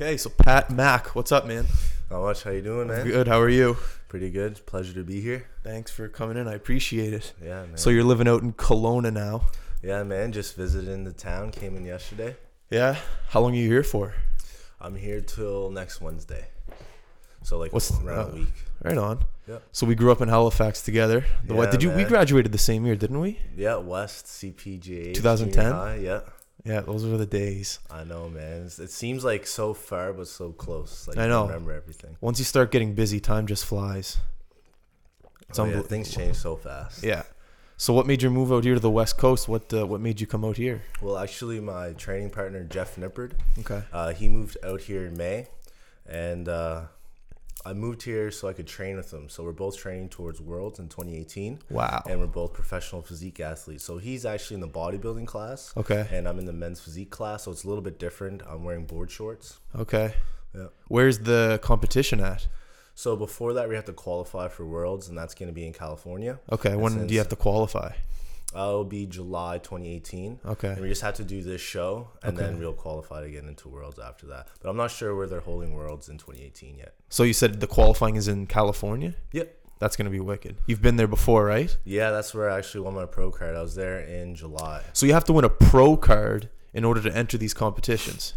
Okay, so Pat Mack, what's up, man? Not much. How you doing, man? Good. How are you? Pretty good. Pleasure to be here. Thanks for coming in. I appreciate it. Yeah, man. So you're living out in Kelowna now. yeah, man. Just visiting the town. Came in yesterday. Yeah. How long are you here for? I'm here till next Wednesday. So like What's- around uh, a week. Right on. Yeah. So we grew up in Halifax together. The what? Did you? We graduated the same year, didn't we? Yeah, West CPGA. 2010? Yeah, Yeah, those were the days. I know, man. It's, it seems like so far, but so close. Like I know. Remember everything. Once you start getting busy, time just flies. It's Oh, yeah, things change so fast. Yeah. So what made you move out here to the West Coast? What uh, what made you come out here? Well, actually, my training partner Jeff Nippard, Okay. uh, he moved out here in May, and uh, I moved here so I could train with him. So we're both training towards Worlds in 2018. Wow. and we're both professional physique athletes. So he's actually in the bodybuilding class, Okay. and I'm in the men's physique class. So it's a little bit different. I'm wearing board shorts. Okay. Yeah. Where's the competition at? So before that, we have to qualify for Worlds, and that's going to be in California. Okay. And When do you have to qualify? Uh, it'll be July 2018. Okay. And we just have to do this show, and then we'll qualify to get into Worlds after that. But I'm not sure where they're holding Worlds in 2018 yet. So you said the qualifying is in California? Yep. That's gonna be wicked. You've been there before, right? Yeah, that's where I actually won my pro card. I was there in July. So you have to win a pro card in order to enter these competitions.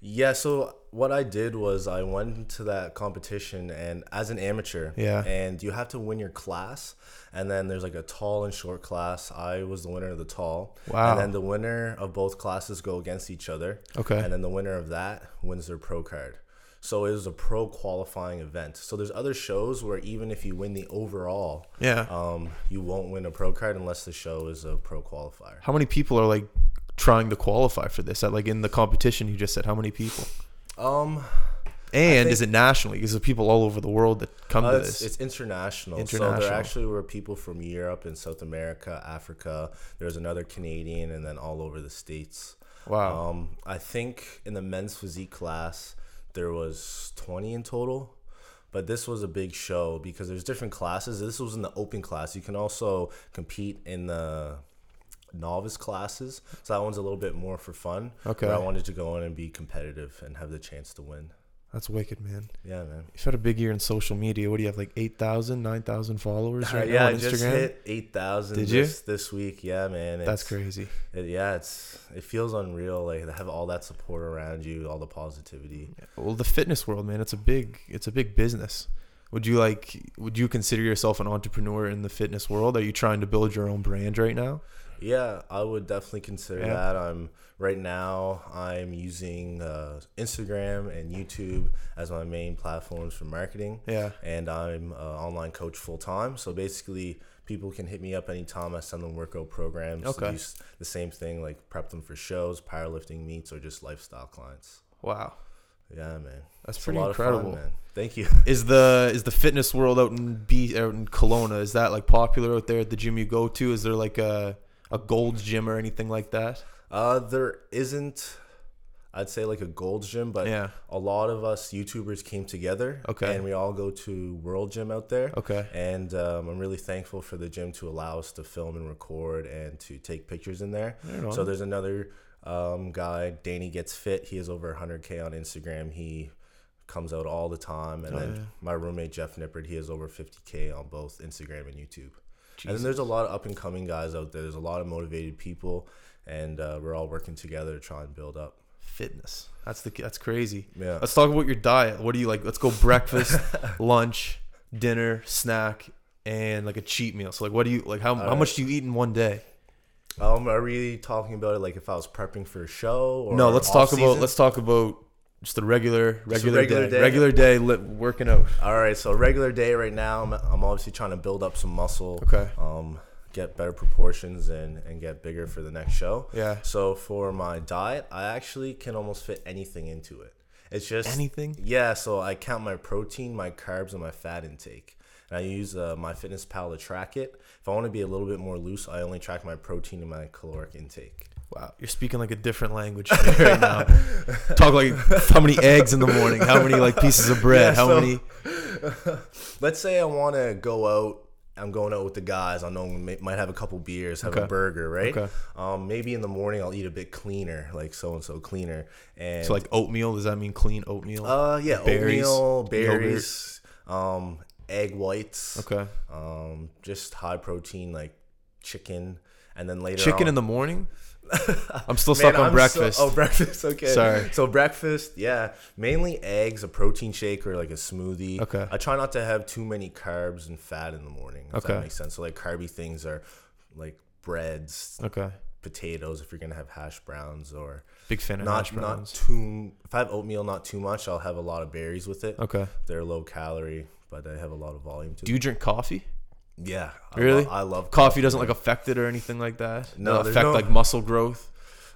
Yeah, so what I did was I went into that competition and as an amateur, Yeah. and you have to win your class, and then there's like a tall and short class. I was the winner of the tall, Wow. and then the winner of both classes go against each other, Okay. and then the winner of that wins their pro card. So it was a pro qualifying event. So there's other shows where even if you win the overall, Yeah. um, you won't win a pro card unless the show is a pro qualifier. How many people are like trying to qualify for this? At like in the competition you just said, how many people? Um, And think- is it nationally? Because there's people all over the world that come Uh, to it's, this. it's international. international. So there actually were people from Europe and South America, Africa. There's another Canadian, and then all over the states. wow. Um, I think in the men's physique class there was 20 in total, but this was a big show because there's different classes. This was in the open class. You can also compete in the novice classes, so that one's a little bit more for fun. Okay. But I wanted to go in and be competitive and have the chance to win. That's wicked, man. Yeah, man. You've had a big year in social media. What do you have, like 8,000, 9,000 followers right yeah, now I on just hit eight thousand. Did you? this, this week? Yeah, man. That's crazy. It, yeah, it's it feels unreal. Like to have all that support around you, all the positivity. Well, the fitness world, man, it's a big it's a big business. Would you like would you consider yourself an entrepreneur in the fitness world? Are you trying to build your own brand right now? Yeah, I would definitely consider Yeah. that. I'm right now. I'm using uh, Instagram and YouTube as my main platforms for marketing. Yeah. and I'm an online coach full time. So basically, people can hit me up anytime. I send them workout programs. Okay. The same thing, like prep them for shows, powerlifting meets, or just lifestyle clients. Wow. Yeah, man. That's It's pretty incredible. Fun, man. Thank you. Is the is the fitness world out in B out in Kelowna? Is that like popular out there at the gym you go to? Is there like a a Gold's gym or anything like that? Uh, there isn't. I'd say like a Gold's gym, but Yeah. a lot of us YouTubers came together. Okay. And we all go to World Gym out there. Okay. And um, I'm really thankful for the gym to allow us to film and record and to take pictures in there. Right. So there's another um, guy, Danny Gets Fit. He has over 100K on Instagram. He comes out all the time. And Oh, then yeah. my roommate, Jeff Nippard, he has over 50K on both Instagram and YouTube. And then there's a lot of up and coming guys out there. There's a lot of motivated people. And uh, we're all working together to try and build up. Fitness. That's the that's crazy. Yeah. Let's talk about your diet. What do you like? Let's go breakfast, lunch, dinner, snack, and like a cheat meal. So like, what do you like? How how right. much do you eat in one day? Um, are we talking about it like if I was prepping for a show? Or no, let's talk about let's talk about just a regular regular, regular day, day? regular day li- working out. All right, so regular day right now, I'm, I'm obviously trying to build up some muscle. Okay. Um, get better proportions and and get bigger for the next show. Yeah. So for my diet, I actually can almost fit anything into it. It's just Anything? Yeah. So I count my protein, my carbs, and my fat intake. And I use uh, MyFitnessPal to track it. If I want to be a little bit more loose, I only track my protein and my caloric intake. Wow, you're speaking like a different language right now. Talk like how many eggs in the morning, how many like pieces of bread, Yeah, how so- many. Let's say I want to go out I'm going out with the guys. I know I might have a couple beers, have Okay. a burger, right? Okay. Um, maybe in the morning I'll eat a bit cleaner, like so and so cleaner. And So like oatmeal, does that mean clean oatmeal? uh, yeah, berries, oatmeal, berries, um, egg whites, okay. um, just high protein like chicken, and then later Chicken on, in the morning? I'm still Man, stuck on I'm so- breakfast. oh, breakfast. Okay. Sorry. So breakfast, yeah, mainly eggs, a protein shake, or like a smoothie. Okay. I try not to have too many carbs and fat in the morning. If Okay. That makes sense. So like carby things are like breads, okay. potatoes. If you're gonna have hash browns or Big fan of not hash not too. If I have oatmeal, not too much. I'll have a lot of berries with it. Okay. They're low calorie, but they have a lot of volume to Do you drink coffee? Yeah. I Really? lo- I love Coffee doesn't like affect it or anything like that. No, Doesn't affect no- like muscle growth.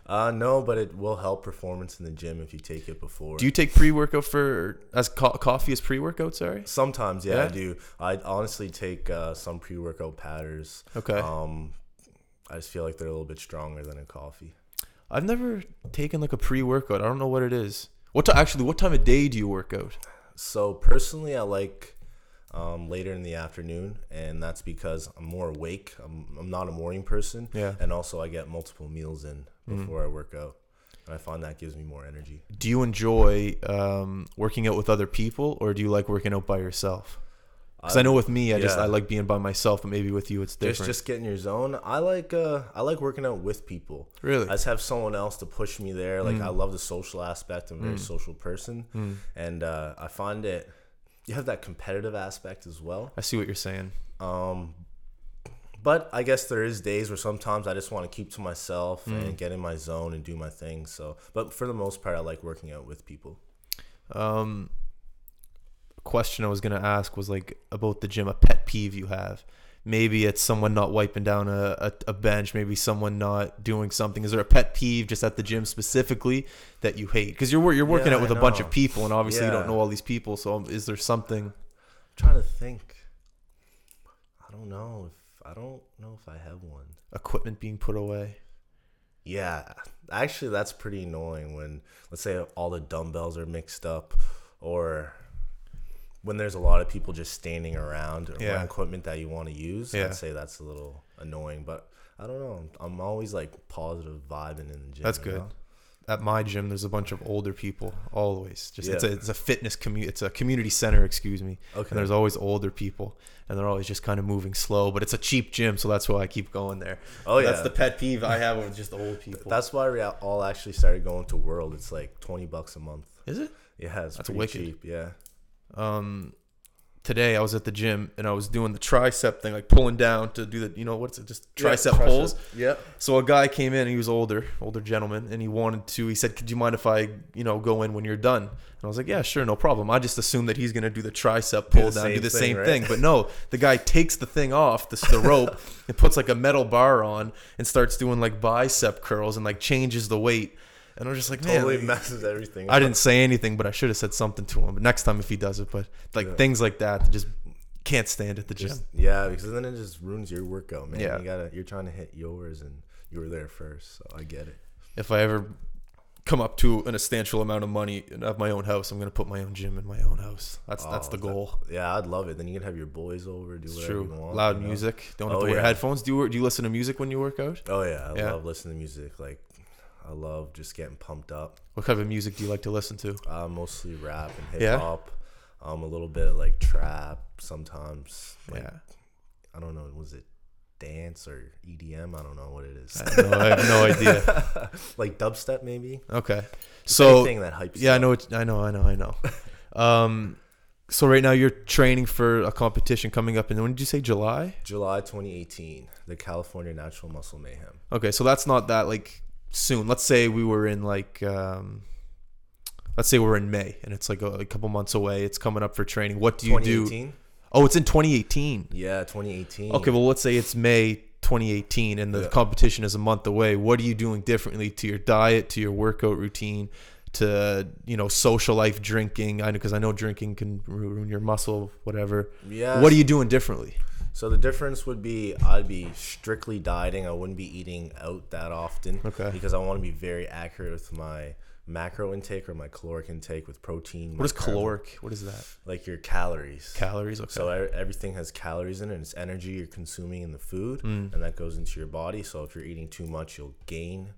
Uh, no, but it will help performance in the gym if you take it before. Do you take pre workout for as co- coffee as pre workout? Sorry. Sometimes, yeah, Yeah? I do. I honestly take uh, some pre-workout powders. Okay. Um, I just feel like they're a little bit stronger than a coffee. I've never taken like a pre workout. I don't know what it is. What ti actually? What time of day do you work out? So personally, I like um, later in the afternoon, and that's because I'm more awake. I'm, I'm not a morning person, Yeah. and also I get multiple meals in before I work out, and I find that gives me more energy. Do you enjoy um, working out with other people, or do you like working out by yourself? Because I know with me, I just. I like being by myself, but maybe with you it's different. just get in your zone. I like uh I like working out with people. really. I just have someone else to push me there. Like Mm. I love the social aspect. I'm a very social person, and uh, I find it. You have that competitive aspect as well. I see what you're saying. Um, but I guess there is days where sometimes I just want to keep to myself Mm. and get in my zone and do my thing. So, but for the most part, I like working out with people. Um, question I was gonna ask was like about the gym, a pet peeve you have. Maybe it's someone not wiping down a, a, a bench. Maybe someone not doing something. Is there a pet peeve just at the gym specifically that you hate? Because you're you're working Yeah, out with I a bunch of people, and obviously you don't know all these people. So um, is there something? I'm trying to think. I don't know if I don't know if I have one. Equipment being put away. Yeah, actually, that's pretty annoying when, let's say, all the dumbbells are mixed up, or when there's a lot of people just standing around around Yeah. equipment that you want to use. Yeah. I'd say that's a little annoying, but I don't know. I'm always like positive vibing in the gym. That's you good. know? At my gym, there's a bunch of older people. Always, just it's a Yeah. it's a fitness community. It's a community center. Excuse me. Okay. And there's always older people, and they're always just kind of moving slow. But it's a cheap gym, so that's why I keep going there. Oh, yeah. That's the pet peeve I have with just old people. That's why we all actually started going to World. It's like twenty bucks a month. Is it? Yeah, it's That's pretty wicked. cheap. Yeah. Um, today I was at the gym and I was doing the tricep thing, like pulling down to do the, you know, what's it, just tricep pulls. Yeah. So a guy came in, he was older, older gentleman, and he wanted to. He said, "Could you mind if I, you know, go in when you're done?" And I was like, "Yeah, sure, no problem." I just assumed that he's gonna do the tricep pull the down, do the thing, same right? thing, but no, the guy takes the thing off, the, the rope, and puts like a metal bar on, and starts doing like bicep curls and like changes the weight. And I'm just like, man, Totally messes everything. I up. didn't say anything, but I should have said something to him. But next time if he does it, but like Yeah. things like that, that just can't stand at the gym. Just, yeah, because then it just ruins your workout, man. Yeah. You gotta you're trying to hit yours and you were there first, so I get it. if I ever come up to an substantial amount of money and have my own house, I'm gonna put my own gym in my own house. That's that's Oh, the that- goal. Yeah, I'd love it. Then you can have your boys over, do whatever true. you want. Loud you know? music. Don't have Oh, to wear yeah. headphones. Do you do you listen to music when you work out? Oh yeah, I Yeah. love listening to music. Like I love just getting pumped up. What kind of music do you like to listen to? Uh, mostly rap and hip Yeah? hop. Um, a little bit of like trap sometimes. Like yeah, I don't know, was it dance or EDM? I don't know what it is. I, have no, I have no idea. like dubstep maybe. Okay, so anything that hypes. yeah, I know. I know. I know. I know. Um, so right now you're training for a competition coming up in when did you say July? July 2018, the California Natural Muscle Mayhem. Okay, so that's not that like soon. Let's say we were in like um let's say we're in May and it's like a, a couple months away. It's coming up for training. What do you do? Oh, it's in 2018. Yeah, 2018. Okay, well let's say it's May 2018 and the Yeah. competition is a month away. What are you doing differently to your diet, to your workout routine, to you know social life, drinking? I know because I know drinking can ruin your muscle, whatever. Yeah. What are you doing differently? So the difference would be I'd be strictly dieting. I wouldn't be eating out that often. Okay. Because I want to be very accurate with my macro intake or my caloric intake with protein. What is caloric? What is that? Like your calories. Calories. Okay. So everything has calories in it. It's energy you're consuming in the food, Mm. and that goes into your body. So if you're eating too much, you'll gain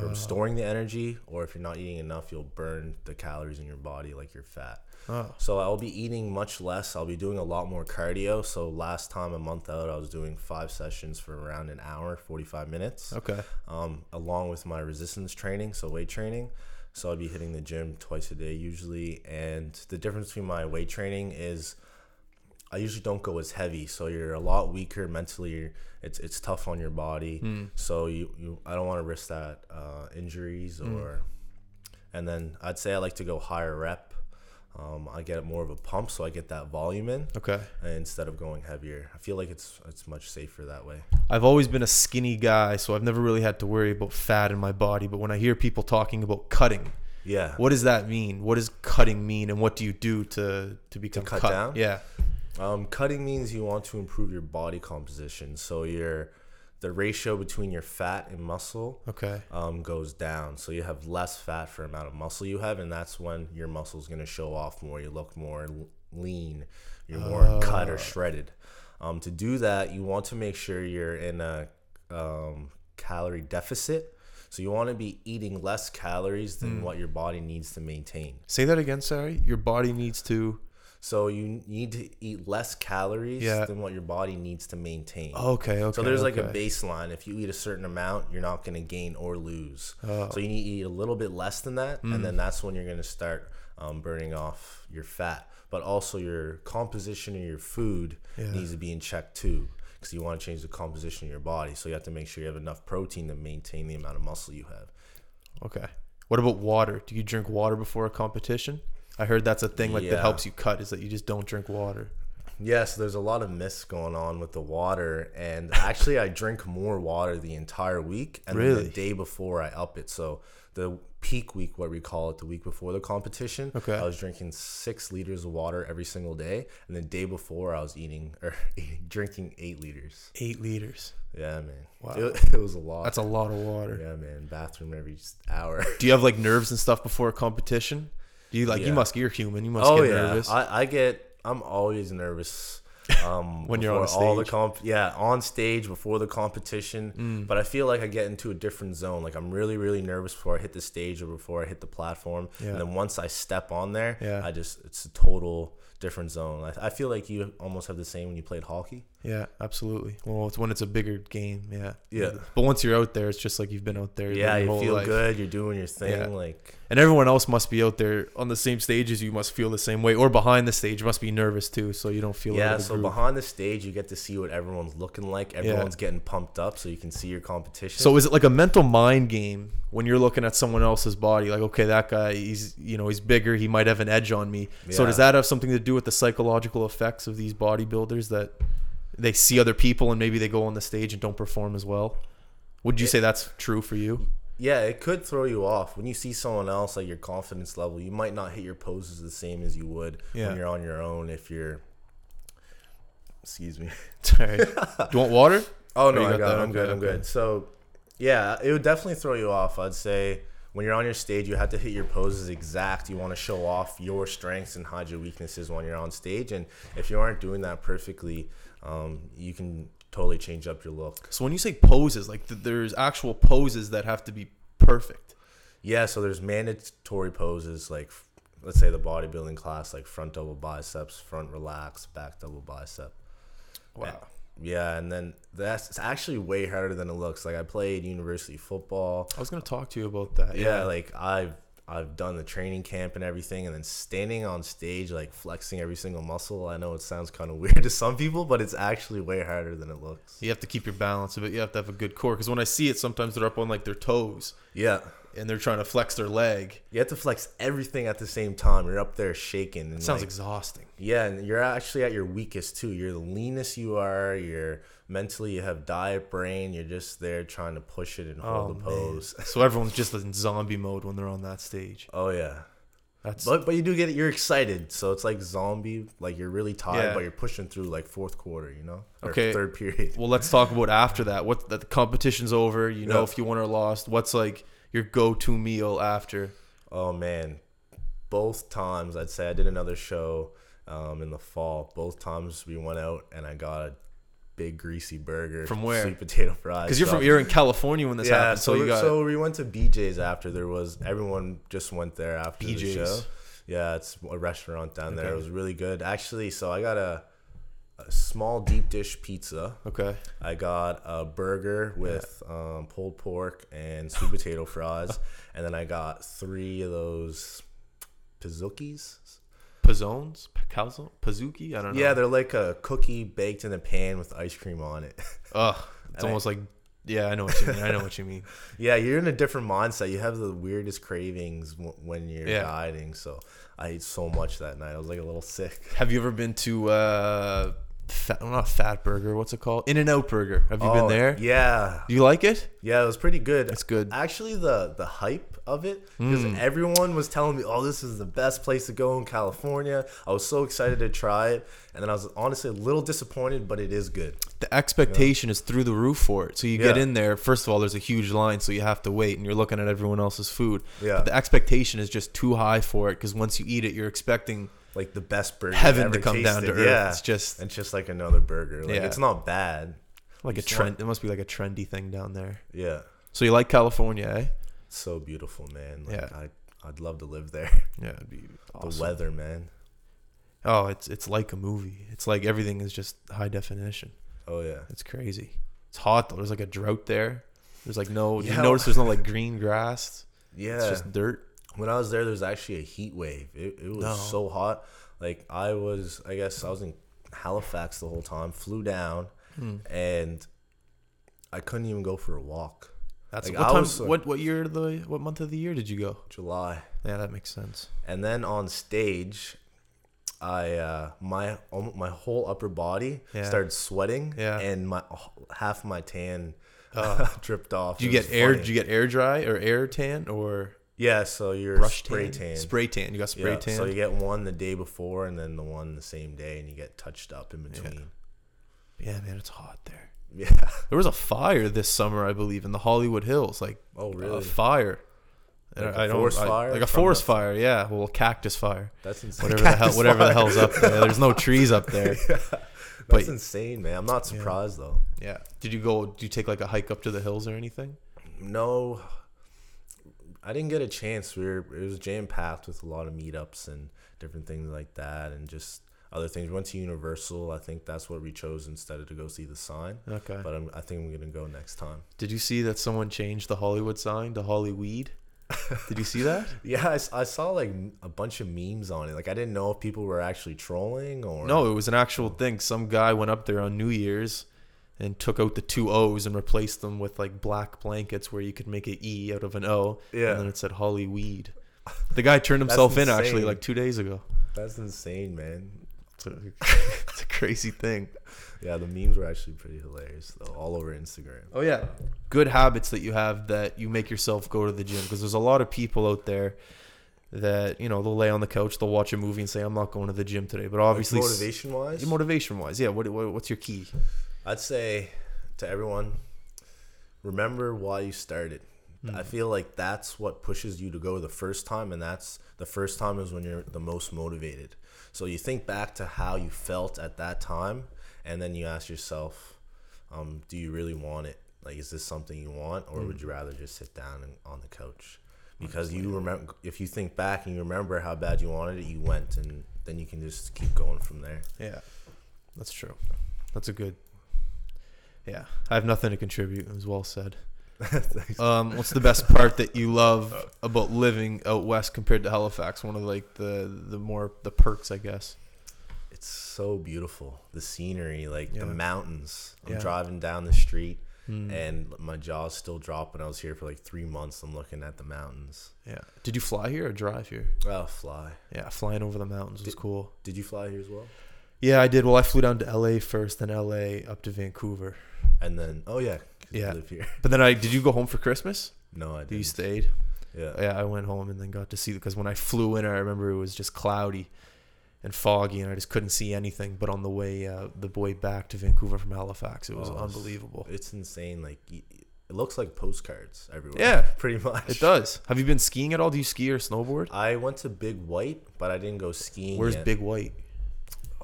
from Oh. storing the energy, or if you're not eating enough, you'll burn the calories in your body like your fat. oh. So I'll be eating much less. I'll be doing a lot more cardio. So last time a month out, I was doing five sessions for around an hour, 45 minutes, Okay. um, along with my resistance training, so weight training. So I'd be hitting the gym twice a day usually. And the difference between my weight training is I usually don't go as heavy. So you're a lot weaker mentally. It's, it's tough on your body. Mm. So you, you I don't want to risk that uh, injuries Mm. or and then I'd say I like to go higher rep. Um, I get more of a pump, so I get that volume in Okay. instead of going heavier. I feel like it's it's much safer that way. I've always been a skinny guy, so I've never really had to worry about fat in my body. But when I hear people talking about cutting, Yeah. what does that mean? What does cutting mean, and what do you do to to become cut cut? down? Yeah. Um, cutting means you want to improve your body composition, so your the ratio between your fat and muscle Okay. um, goes down. So you have less fat for amount of muscle you have, and that's when your muscle's gonna show off more. You look more lean. You're more cut or shredded. Um, to do that, you want to make sure you're in a um, calorie deficit. So you want to be eating less calories than what your body needs to maintain. Say that again. Sorry. Your body needs to. So you need to eat less calories Yeah. than what your body needs to maintain. Okay. Okay. So there's like a baseline. If you eat a certain amount, you're not going to gain or lose. Oh. So you need to eat a little bit less than that, Mm. and then that's when you're going to start um, burning off your fat. But also your composition of your food Yeah. needs to be in check too, because you want to change the composition of your body. So you have to make sure you have enough protein to maintain the amount of muscle you have. Okay. What about water? Do you drink water before a competition? I heard that's a thing like that helps you cut is that you just don't drink water. Yes, there's a lot of myths going on with the water, and actually, I drink more water the entire week, and then Really? the day before I up it. So the peak week, what we call it, the week before the competition, Okay. I was drinking six liters of water every single day, and the day before I was eating or er, drinking eight liters. Eight liters. Yeah, man. Wow. It, it was a lot. That's a lot of water. yeah, man. Bathroom every hour. Do you have like nerves and stuff before a competition? You like you must you're human. You must oh get yeah, nervous. I, I get. I'm always nervous. Um, When you're on before all the comp, yeah, on stage before the competition. Mm. But I feel like I get into a different zone. Like I'm really, really nervous before I hit the stage or before I hit the platform. Yeah. And then once I step on there, Yeah. I just it's a total different zone. I, I feel like you almost have the same when you played hockey. Yeah, absolutely. Well, it's when it's a bigger game, yeah. Yeah. But once you're out there, it's just like you've been out there. Yeah, you feel life. good. You're doing your thing. Yeah. Like And everyone else must be out there on the same stage as you. Must feel the same way, or behind the stage, you must be nervous too, so you don't feel. yeah. So group. behind the stage, you get to see what everyone's looking like. Everyone's getting pumped up, so you can see your competition. So is it like a mental mind game when you're looking at someone else's body? Like, okay, that guy, he's you know he's bigger, he might have an edge on me. So does that have something to do with the psychological effects of these bodybuilders that they see other people and maybe they go on the stage and don't perform as well? Would you say that's true for you? Yeah, it could throw you off when you see someone else like your confidence level. You might not hit your poses the same as you would Yeah. when you're on your own. If you're, excuse me. Sorry. do you want water? Oh no, I got. got it. I'm good. I'm okay. good. So, yeah, it would definitely throw you off. I'd say when you're on your stage, you have to hit your poses exact. You want to show off your strengths and hide your weaknesses when you're on stage. And if you aren't doing that perfectly, um, you can totally change up your look. So when you say poses, like th- there's actual poses that have to be perfect. Yeah, so there's mandatory poses like f- let's say the bodybuilding class like front double biceps, front relax, back double bicep. Wow. Yeah, and then that's it's actually way harder than it looks. Like I played university football. I was gonna talk to you about that. Yeah, like I've I've done the training camp and everything and then standing on stage like flexing every single muscle. I know it sounds kind of weird to some people, but it's actually way harder than it looks. You have to keep your balance but. You have to have a good core. Because when I see it, sometimes they're up on like their toes Yeah. And they're trying to flex their leg. You have to flex everything at the same time. You're up there shaking. And It sounds like, exhausting. Yeah, and you're actually at your weakest too. You're the leanest you are. You're mentally you have diet brain. You're just there trying to push it and oh, hold the pose. So everyone's just in zombie mode when they're on that stage. Oh yeah. That's But but you do get it. You're excited, so it's like zombie. Like you're really tired, Yeah. but you're pushing through like fourth quarter. You know, or Okay. third period. well. Let's talk about after that. What the competition's over. You know if you won or lost. What's like your go-to meal after? Oh man, both times I'd say I did another show um, in the fall. Both times we went out and I got a big greasy burger From where? Sweet potato fries. Because you're from you're in California when this yeah, happened, so, so, you got so we went to BJ's after there was everyone just went there after the show. Yeah, it's a restaurant down there. It was really good. Actually, so I got a, a small deep dish pizza. okay. I got a burger with um, pulled pork and sweet potato fries, and then I got three of those pizookies. Pizzones, calzone, pazuki. I don't know. Yeah, they're like a cookie baked in a pan with ice cream on it. Ugh, it's And I- almost like. Yeah, I know what you mean. I know what you mean. yeah, you're in a different mindset. You have the weirdest cravings w- when you're Yeah. dieting. So I ate so much that night. I was like a little sick. Have you ever been to uh, fat, not Fat Burger? What's it called? In and Out Burger. Have you been Oh, there? Yeah, you like it? yeah, it was pretty good. It's good. Actually, the the hype of it because Mm. everyone was telling me, "Oh, this is the best place to go in California." I was so excited to try it, and then I was honestly a little disappointed, but it is good. The expectation is through the roof for it. So you get in there. First of all, there's a huge line, so you have to wait, and you're looking at everyone else's food. Yeah. But the expectation is just too high for it because once you eat it, you're expecting Like the best burger heaven to ever come down to tasted. earth. Yeah, It's just and just like another burger. Like Yeah. it's not bad. like a It's not- trend. It must be like a trendy thing down there. Yeah, So you like California, eh? it's so beautiful, man. Like, Yeah. I I'd love to live there. Yeah, it'd be The weather, man. Oh, it's it's like a movie. It's like everything is just high definition. Oh yeah. It's crazy. It's hot though. There's like a drought there. There's like no. Yeah. you notice there's no like green grass? Yeah. It's just dirt. When I was there, there was actually a heat wave. It, it was No. so hot. Like I was, I guess I was in Halifax the whole time. Flew down, Hmm. and I couldn't even go for a walk. That's Like, what I time. was, uh, what what year of the what month of the year did you go? July, Yeah, that makes sense. and then on stage, I uh, my my whole upper body Yeah. started sweating. Yeah. and my half my tan dripped off. Did you get was air? Did you get air dry or air tan or Yeah, so you're brush spray tan? tan. Spray tan. You got spray yeah, tan. So you get one the day before, and then the one the same day, and you get touched up in between. yeah, man, it's hot there. Yeah. There was a fire this summer, I believe, in the Hollywood Hills. Like Oh, a really? fire. And Like I a don't- forest I- fire like a forest the- fire, yeah. Well, cactus fire, That's insane. whatever the hell, whatever the hell's up there. There's no trees up there. That's but- insane, man. I'm not surprised though. Yeah. Did you go? Did you take like a hike up to the hills or anything? No, I didn't get a chance. We were it was jam packed with a lot of meetups and different things like that, and just other things. We went to Universal. I think that's what we chose instead of to go see the sign. Okay. But I'm, I think I'm gonna go next time. Did you see that someone changed the Hollywood sign to Hollyweed? Did you see that? Yeah, I saw like a bunch of memes on it. Like I didn't know if people were actually trolling or No, it was an actual thing. Some guy went up there on New Year's and took out the two O's and replaced them with like black blankets where you could make an E out of an O. Yeah. And then it said Hollyweed. The guy turned himself in actually like two days ago. That's insane, man. It's a, it's a crazy thing. Yeah, the memes were actually pretty hilarious though, all over Instagram. Oh yeah, good habits that you have that you make yourself go to the gym because there's a lot of people out there that you know they'll lay on the couch, they'll watch a movie and say I'm not going to the gym today. But obviously, like motivation wise, motivation wise, yeah. What, what what's your key? I'd say to everyone, remember why you started. I feel like that's what pushes you to go the first time, and that's the first time is when you're the most motivated. So you think back to how you felt at that time, and then you ask yourself, um, do you really want it? Like, is this something you want, or would you rather just sit down and, on the couch? Because you remember, if you think back and you remember how bad you wanted it, you went, and then you can just keep going from there. Yeah, that's true. That's a good. Yeah, I have nothing to contribute. It was well said. Um, what's the best part that you love about living out west compared to Halifax? One of like the the more the perks, I guess. It's so beautiful. The scenery, like Yeah. the mountains. I'm Yeah. driving down the street Hmm. and my jaw's still dropping. I was here for like three months. I'm looking at the mountains. Yeah. Did you fly here or drive here? Oh, fly. Yeah, flying over the mountains was cool. Did you fly here as well? Yeah, I did. Well, I flew down to LA first, then LA up to Vancouver. And then, oh yeah, 'cause you Yeah. live here. But then I did you go home for Christmas? No, I didn't. stayed. Yeah. Yeah, I went home and then got to see because when I flew in, I remember it was just cloudy and foggy, and I just couldn't see anything. But on the way, uh, the way back to Vancouver from Halifax, it was Oh, it's- unbelievable. It's insane. Like y- it looks like postcards everywhere. Yeah. pretty much. It does. Have you been skiing at all? Do you ski or snowboard? I went to Big White, but I didn't go skiing. Where's yet. Big White?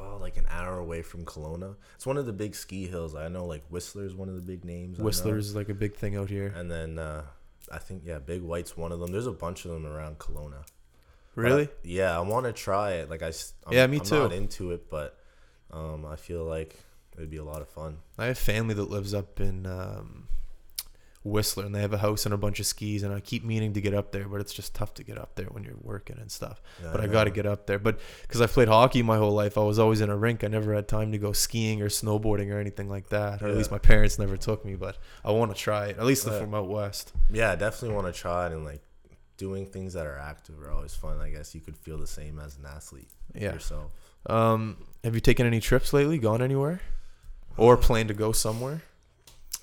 Oh, like an hour away from Kelowna. It's one of the big ski hills. I know like Whistler's one of the big names. Whistler's is like a big thing out here. And then uh, I think yeah, Big White's one of them. There's a bunch of them around Kelowna. Really? Yeah, I want to try it. Like I, I'm, Yeah, me I'm too. not into it, but um, I feel like it'd be a lot of fun. I have family that lives up in um, Whistler, and they have a house and a bunch of skis. And I keep meaning to get up there, but it's just tough to get up there when you're working and stuff. Yeah, but I got to get up there. But because I played hockey my whole life, I was always in a rink. I never had time to go skiing or snowboarding or anything like that. Or at least my parents never took me. But I want to try it. At least Yeah. from out west. Yeah, I definitely want to try it and like doing things that are active are always fun. I guess you could feel the same as an athlete Yeah. yourself. Um, have you taken any trips lately? Gone anywhere? Or plan to go somewhere?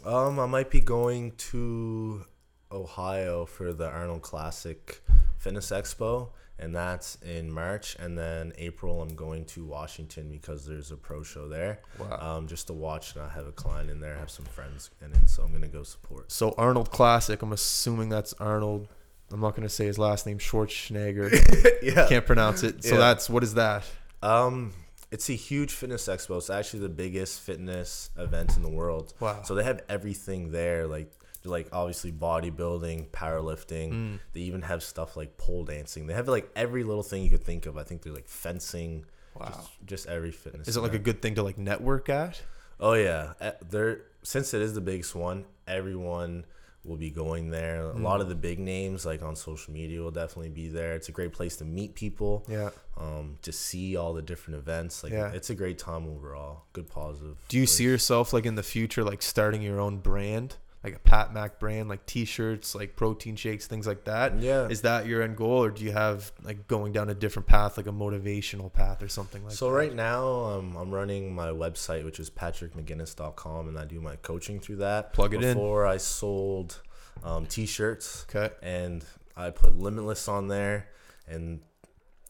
Um, I might be going to Ohio for the Arnold Classic Fitness Expo, and that's in March. And then April, I'm going to Washington because there's a pro show there. Wow. Um, just to watch, and I have a client in there. I have some friends in it, so I'm gonna go support. So Arnold Classic. I'm assuming that's Arnold. I'm not gonna say his last name. Schwarzenegger. yeah. Can't pronounce it. So Yeah. that's what is that? Um, it's a huge fitness expo. It's actually the biggest fitness event in the world. Wow. So they have everything there, like like obviously bodybuilding, powerlifting. Mm. They even have stuff like pole dancing. They have like every little thing you could think of. I think there's like fencing. Wow. Just, just every fitness. Is it like a good thing to like network at? Oh yeah, Eh, there. Since it is the biggest one, everyone will be going there. A lot Mm. of the big names, like on social media, will definitely be there. It's a great place to meet people. Yeah. Um, to see all the different events. Like Yeah. it's a great time overall. Good positive. Do you place. see yourself like in the future like starting your own brand, like a Pat Mac brand, like T-shirts, like protein shakes, things like that? Yeah. Is that your end goal, or do you have like going down a different path, like a motivational path or something like that? so that? right now, um, I'm running my website, which is patrickmcginnis.com, and I do my coaching through that. Plug it in. Before I sold um, t-shirts, Okay. and I put Limitless on there, and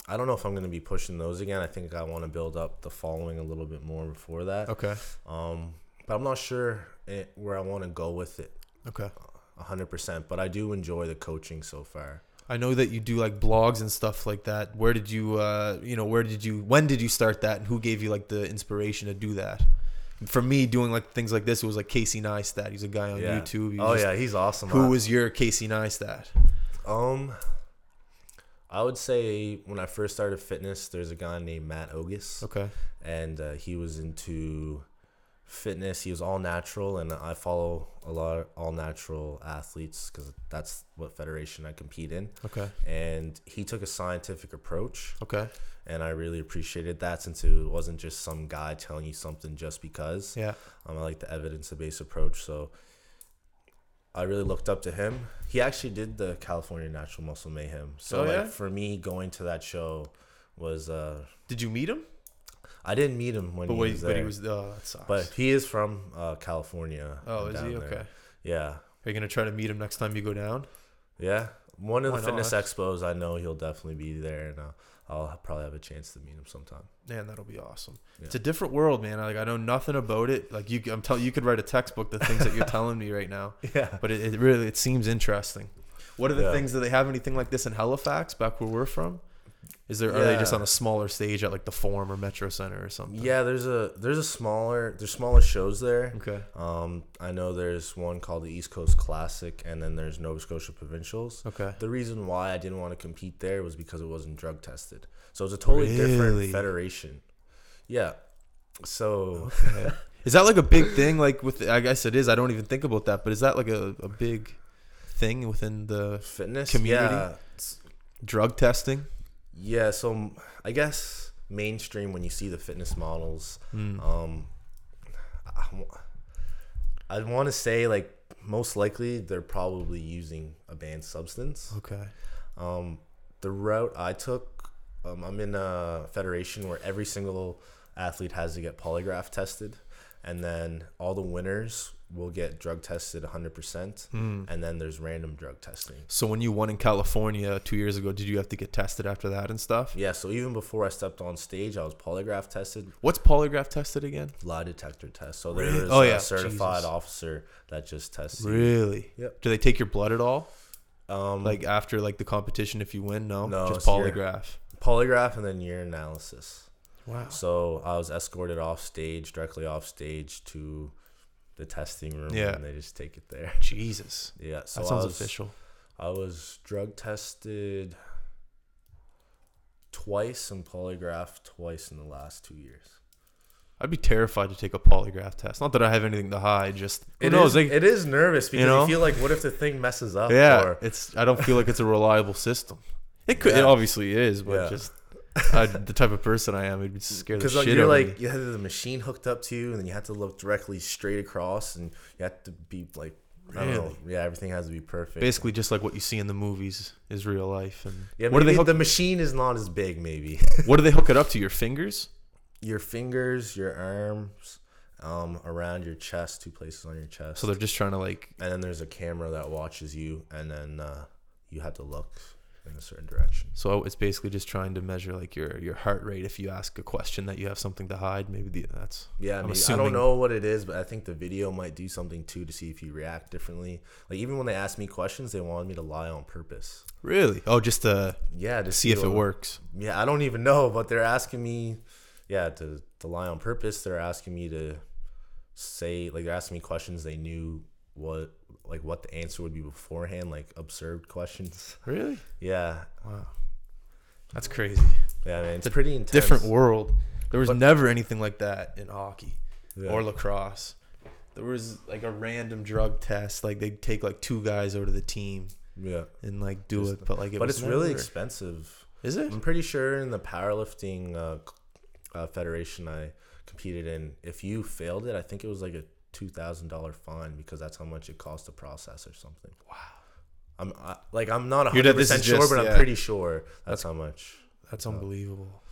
I don't know if I'm going to be pushing those again. I think I want to build up the following a little bit more before that. Okay. Um, but I'm not sure it, where I want to go with it Okay. 100%. But I do enjoy the coaching so far. I know that you do like blogs and stuff like that. Where did you, uh, you know, where did you, when did you start that, and who gave you like the inspiration to do that? For me, doing like things like this, it was like Casey Neistat. He's a guy on Yeah. YouTube. He Oh just- yeah, he's awesome. Who was your Casey Neistat? Um, I would say when I first started fitness, there's a guy named Matt Ogus, Okay. and uh, he was into fitness. He was all natural, and I follow a lot of all natural athletes because that's what federation I compete in. Okay. And he took a scientific approach, Okay. and I really appreciated that since it wasn't just some guy telling you something just because. Yeah. Um, I like the evidence based approach. So I really looked up to him. He actually did the California Natural Muscle Mayhem. So Oh, like yeah? for me, going to that show was uh, Did you meet him? I didn't meet him when But he was but there, he was. Oh, that sucks. but he is from uh, California. oh, is he there. okay? Yeah, Are you gonna try to meet him next time you go down? yeah. One of Why the fitness not? expos, I know he'll definitely be there, and uh, I'll probably have a chance to meet him sometime. Man, that'll be awesome. Yeah. It's a different world, man. Like I know nothing about it. Like you, I'm telling you, could write a textbook. The things that you're telling me right now, Yeah. but it, it really it seems interesting. What are the Yeah. things? Do they have anything like this in Halifax, back where we're from? Is there? Are they just on a smaller stage at like the Forum or Metro Center or something? Yeah, there's a there's a smaller there's smaller shows there. Okay. Um, I know there's one called the East Coast Classic, and then there's Nova Scotia Provincials. Okay. The reason why I didn't want to compete there was because it wasn't drug tested. So it's a totally Really? different federation. Yeah. So Okay. is that like a big thing? Like with, I guess it is. I don't even think about that. But is that like a, a big thing within the fitness Community? Yeah. Drug testing? Yeah. So I guess mainstream when you see the fitness models, Mm. um, I want to say like most likely they're probably using a banned substance. Okay. Um, the route I took, um, I'm in a federation where every single athlete has to get polygraph tested, and then all the winners will get drug tested 100%, Hmm. and then there's random drug testing. So when you won in California two years ago, did you have to get tested after that and stuff? Yeah, so even before I stepped on stage, I was polygraph tested, What's polygraph tested again? lie detector test. So Really? there's Oh, a yeah. certified Jesus. officer that just tests you. Really? Yep. Do they take your blood at all? Um, Like after like the competition, if you win, no, No, just polygraph. polygraph and then urine analysis. Wow. So I was escorted off stage, directly off stage to the testing room, Yeah. and they just take it there. Jesus, Yeah, so that I sounds was, official. I was drug tested twice and polygraphed twice in the last two years. I'd be terrified to take a polygraph test. Not that I have anything to hide, just who It knows? is- like, it is nervous because you, know? feel like, what if the thing messes up? yeah, or- it's. I don't feel like it's a reliable system. It could. It obviously is, but Yeah. just I, the type of person I am, it'd be scare the because shit you're like me. you had the machine hooked up to you, and then you had to look directly straight across, and you had to be like, I don't know, yeah, everything has to be perfect. Basically, just like what you see in the movies is real life. And yeah, what do they hook? the machine is not as big, maybe. what do they hook it up to? Your fingers? your fingers, your arms, um, around your chest, two places on your chest. So they're just trying to like. and then there's a camera that watches you, and then uh, you have to look in a certain direction. So it's basically just trying to measure like your your heart rate. If you ask a question that you have something to hide, maybe the, that's Yeah, I, mean, I don't know what it is, but I think the video might do something too to see if you react differently. Like even when they asked me questions, they wanted me to lie on purpose. really. Oh, just to Yeah, to see if it works. Yeah, I don't even know, but they're asking me, yeah, to to lie on purpose. They're asking me to say like they're asking me questions they knew what like what the answer would be beforehand, like absurd questions. Really? Yeah, Wow. That's crazy. yeah, man, it's a pretty intense. Different world. There was But- never anything like that in hockey Yeah. or lacrosse. There was like a random drug test. Like they'd take like two guys over to the team yeah, and like do Just- it, but like it but it's really expensive. Is it? I'm pretty sure in the powerlifting uh, uh, federation I competed in, if you failed it, I think it was like a two thousand dollar fine because that's how much it costs to process or something. Wow. I'm I, like I'm not You're hundred that- this percent sure, just- but yeah. I'm pretty sure that's how much. That's unbelievable.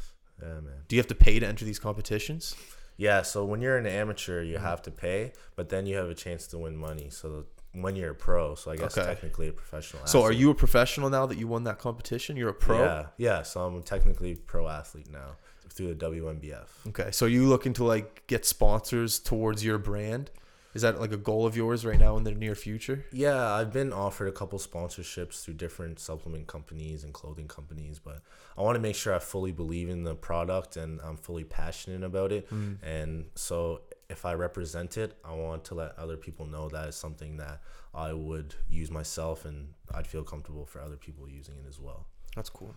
Yeah, man. Do you have to pay to enter these competitions? Yeah, so when you're an amateur, you Mm-hmm. have to pay, but then you have a chance to win money. So when you're a pro, so I guess Okay. technically a professional. So are you a professional now that you won that competition? You're a pro? Yeah, yeah. So I'm technically a pro athlete now through the WNBF. Okay. So are you looking to like get sponsors towards your brand? Is that like a goal of yours right now in the near future? Yeah, I've been offered a couple sponsorships through different supplement companies and clothing companies, but I want to make sure I fully believe in the product and I'm fully passionate about it. Mm. And so if I represent it, I want to let other people know that is something that I would use myself and I'd feel comfortable for other people using it as well. That's cool.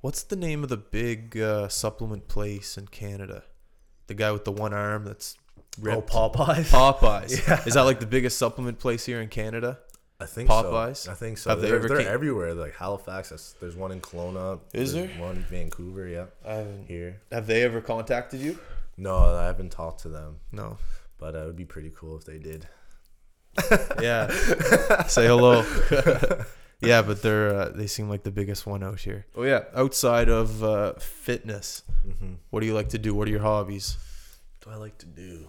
What's the name of the big uh, supplement place in Canada? The guy with the one arm that's ripped. Oh, Popeyes. Popeyes. Yeah. Is that like the biggest supplement place here in Canada? I think Popeyes? so. I think so. Have they they're ever they're came- everywhere. Like Halifax, there's one in Kelowna. Is there? one in Vancouver? Yeah, I haven't. here. Have they ever contacted you? No, I haven't talked to them, No. but uh, it would be pretty cool if they did. Yeah. Say hello. yeah, but they're uh, they seem like the biggest one out here. Oh yeah. Outside of uh, fitness, Mm-hmm. what do you like to do? What are your hobbies What do I like to do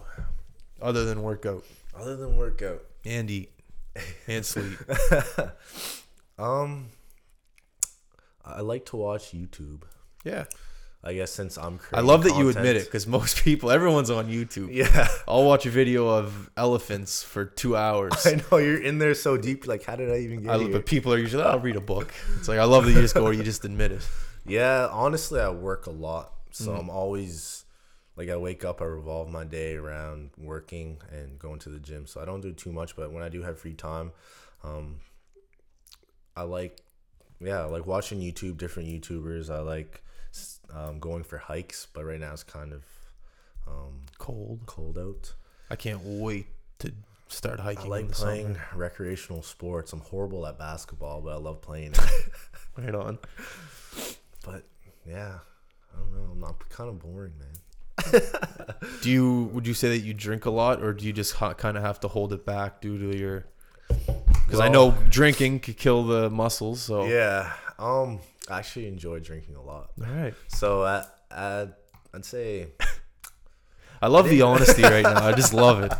other than workout other than workout? and eat and sleep? Um, I like to watch YouTube. Yeah. I guess since I'm I love that you admit it because most people, everyone's on YouTube. Yeah, I'll watch a video of elephants for two hours. I know you're in there so deep. Like, how did I even get I, here? but people are usually, I'll read a book. It's like I love that you just go, or you just admit it. Yeah, honestly, I work a lot, so Mm. I'm always like I wake up, I revolve my day around working and going to the gym. So I don't do too much, but when I do have free time, um, I like, yeah, I like watching YouTube, different YouTubers. I like um, going for hikes, but right now it's kind of um, Cold. cold out. I can't wait to start I hiking. in like the playing summer. recreational sports. I'm horrible at basketball, but I love playing it. Right on. but yeah, I don't know. I'm not kind of boring, man. Do you would you say that you drink a lot, or do you just ha- kind of have to hold it back due to your? Because I know drinking could kill the muscles. So Yeah. Um. I actually enjoy drinking a lot. all right. So at, at I'd say I love the honesty right now. I just love it.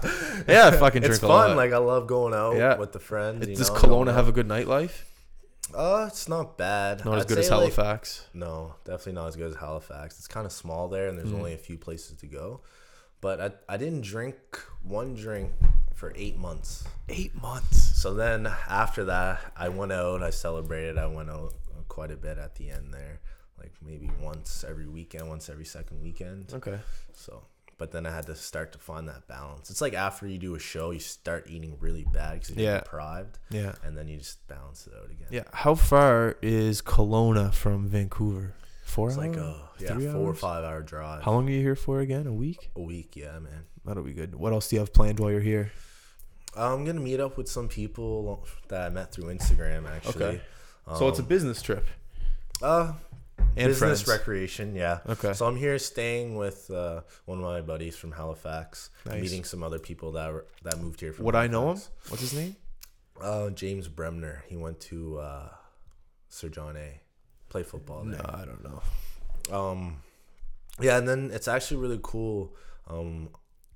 Yeah, I fucking drink It's a fun. lot. Like I love going out Yeah. with the friends. you Does know, Kelowna have out. a good nightlife? Uh, it's not bad. Not as I'd good as say, like- Halifax. no, definitely not as good as Halifax. It's kind of small there, and there's Mm. only a few places to go. But I, I didn't drink one drink for eight months. Eight months. So then after that, I went out. I celebrated. I went out quite a bit at the end there, like maybe once every weekend, once every second weekend. Okay. So, but then I had to start to find that balance. It's like after you do a show, you start eating really bad because you're Yeah. deprived, Yeah. and then you just balance it out again. Yeah. How far is Kelowna from Vancouver? Four It's hours. like a yeah, Three four or five hour drive. How long are you here for again? A week? A week, yeah, man. That'll be good. What else do you have planned while you're here? I'm gonna meet up with some people that I met through Instagram. Actually, Okay. So it's a Um, business trip uh, and business friends. recreation. Yeah. Okay. So I'm here staying with uh, one of my buddies from Halifax, Nice. meeting some other people that were, that moved here from. Would I know him? Halifax. What's his name? Uh, James Bremner. He went to uh, Sir John A. Play football No, there. I don't know. Um, yeah, and then it's actually really cool. Um,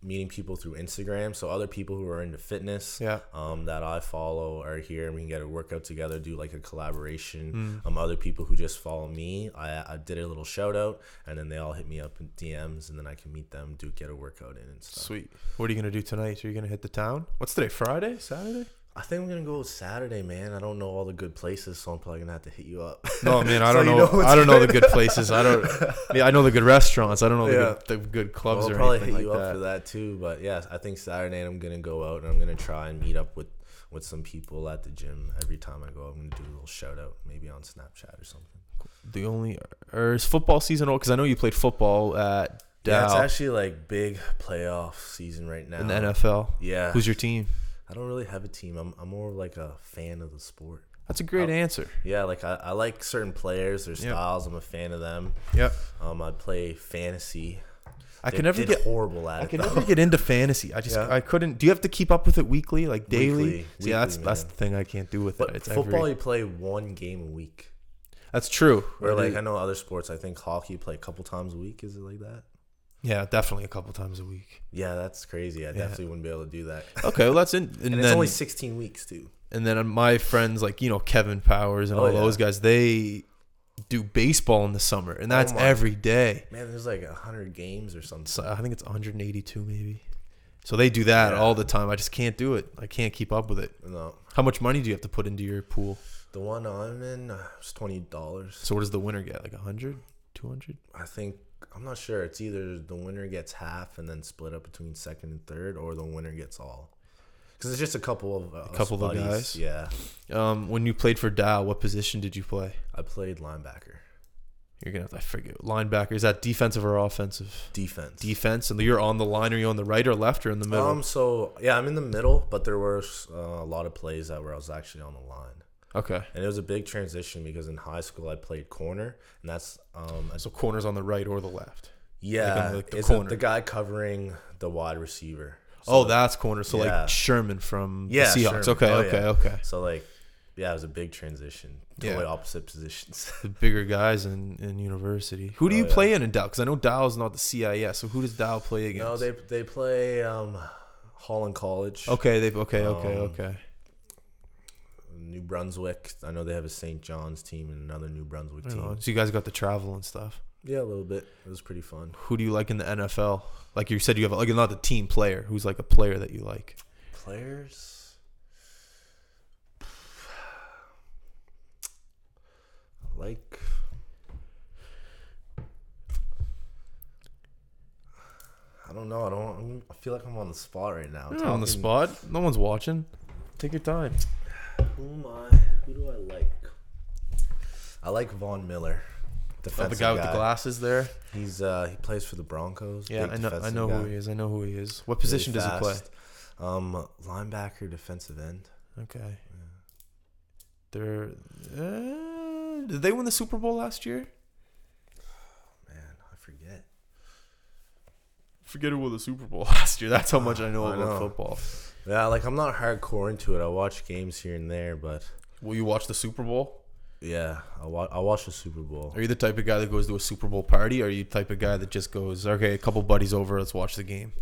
meeting people through Instagram. So other people who are into fitness. Yeah. um, that I follow are here, and we can get a workout together, do like a collaboration. Mm. Um, other people who just follow me, I, I did a little shout out, and then they all hit me up in DMs, and then I can meet them, do get a workout in and stuff. Sweet. What are you gonna do tonight? Are you gonna hit the town? What's today? Friday? Saturday? I think I'm gonna go Saturday, man. I don't know all the good places, so I'm probably gonna have to hit you up. No, man. I So don't you know. know I don't know the good places. I don't. Yeah, I know the good restaurants. I don't know the, Yeah. good, the good clubs I'll or probably anything hit like you up that. for that too. But yeah, I think Saturday I'm gonna go out and I'm gonna try and meet up with with some people at the gym. Every time I go, I'm gonna do a little shout out, maybe on Snapchat or something. The only or is football season over? Because I know you played football at Yeah, it's actually like big playoff season right now. in the NFL. Yeah, Who's your team? I don't really have a team. I'm, I'm more of like a fan of the sport. That's a great Oh. answer. Yeah, like I, I like certain players, their Yep. styles. I'm a fan of them. Yep. Um, I play fantasy. I Did- can never get. horrible at I it. can though. never get into fantasy. I just Yeah. I couldn't. Do you have to keep up with it weekly, like daily? Weekly, See, that's weekly, that's the thing I can't do with But it. It's football, every, you play one game a week. That's true. Or like I know other sports. I think hockey you play a couple times a week. Is it like that? Yeah, definitely a couple times a week. Yeah, that's crazy. I definitely wouldn't be able to do that. Okay, well that's in. And, And, then it's only 16 weeks too. and then my friends like you know Kevin Powers and Oh, all yeah. those guys, they do baseball in the summer, and that's my- every day. Man, there's like hundred games or something. So I think it's 182 maybe. So they do that Yeah. all the time. I just can't do it. I can't keep up with it. No, How much money do you have to put into your pool? the one I'm in uh, is twenty dollars. So what does the winner get? Like 100, 200? I think I'm not sure. It's either the winner gets half and then split up between second and third, or the winner gets all. Because it's just a couple of uh, A couple of guys? Yeah, Um, when you played for Dal, what position did you play? I played linebacker, You're gonna have to I forget linebacker. Is that defensive or offensive? defense. Defense, and you're on the line. Are you on the right or left or in the middle? Um, so yeah, I'm in the middle, but there were uh, a lot of plays that where I was actually on the line, okay, and it was a big transition because in high school I played corner, and that's um, so corners on the right or the left. Yeah, like the it's a- corner. the guy covering the wide receiver. oh, that's corner. So yeah. like Sherman from Yeah, the Seahawks. Sherman. Okay, Oh, okay, yeah. okay. so like, yeah, it was a big transition. Totally Yeah. opposite positions. The bigger guys in, in university. Who do Oh, you yeah. play in in Dal? Because I know Dal is not the CIS. So who does Dal play against? no, they they play um, Holland College. Okay, they okay, okay, Um, okay. New Brunswick. I know they have a St. John's team and another New Brunswick team. know. So you guys got to travel and stuff. Yeah, a little bit. It was pretty fun. Who do you like in the NFL? Like you said, you have like not the team player. Who's like a player that you like? Players. Like. I don't know. I don't. I feel like I'm on the spot right now. You're not on the Talking- spot. No one's watching. Take your time. Who am I? Who do I like? I like Von Miller. Oh, the guy with the glasses there. He's uh he plays for the Broncos. Yeah, I know. I defensive know who he is. I know who he is. What really position does he play? Um, linebacker, defensive end. Okay. They're. Uh, did they win the Super Bowl last year? Man, I forget. Forget who won the Super Bowl last year. That's how much I know I about know. football. Yeah, like I'm not hardcore into it. I watch games here and there, but Will you watch the Super Bowl? Yeah, I wa- I watched the Super Bowl. Are you the type of guy that goes to a Super Bowl party, or are you the type of guy that just goes, okay, a couple buddies over, let's watch the game?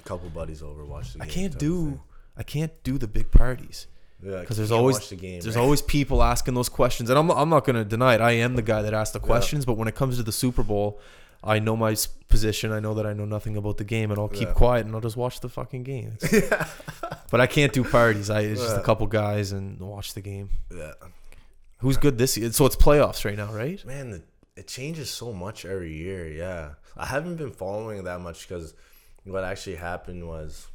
A couple buddies over watch the I game. can't type of do, thing. I can't do the big parties Yeah, because there's can't always watch the game. there's right? always people asking those questions, and I'm I'm not gonna deny it. I am the guy that asks the questions, but when it comes to the Super Bowl, I know my position. I know that I know nothing about the game, and I'll keep Yeah. quiet and I'll just watch the fucking game. It's- but I can't do parties. I it's just a couple guys and watch the game. yeah. Who's good this year? So it's playoffs right now, right? Man, it changes so much every year. Yeah, I haven't been following that much because what actually happened was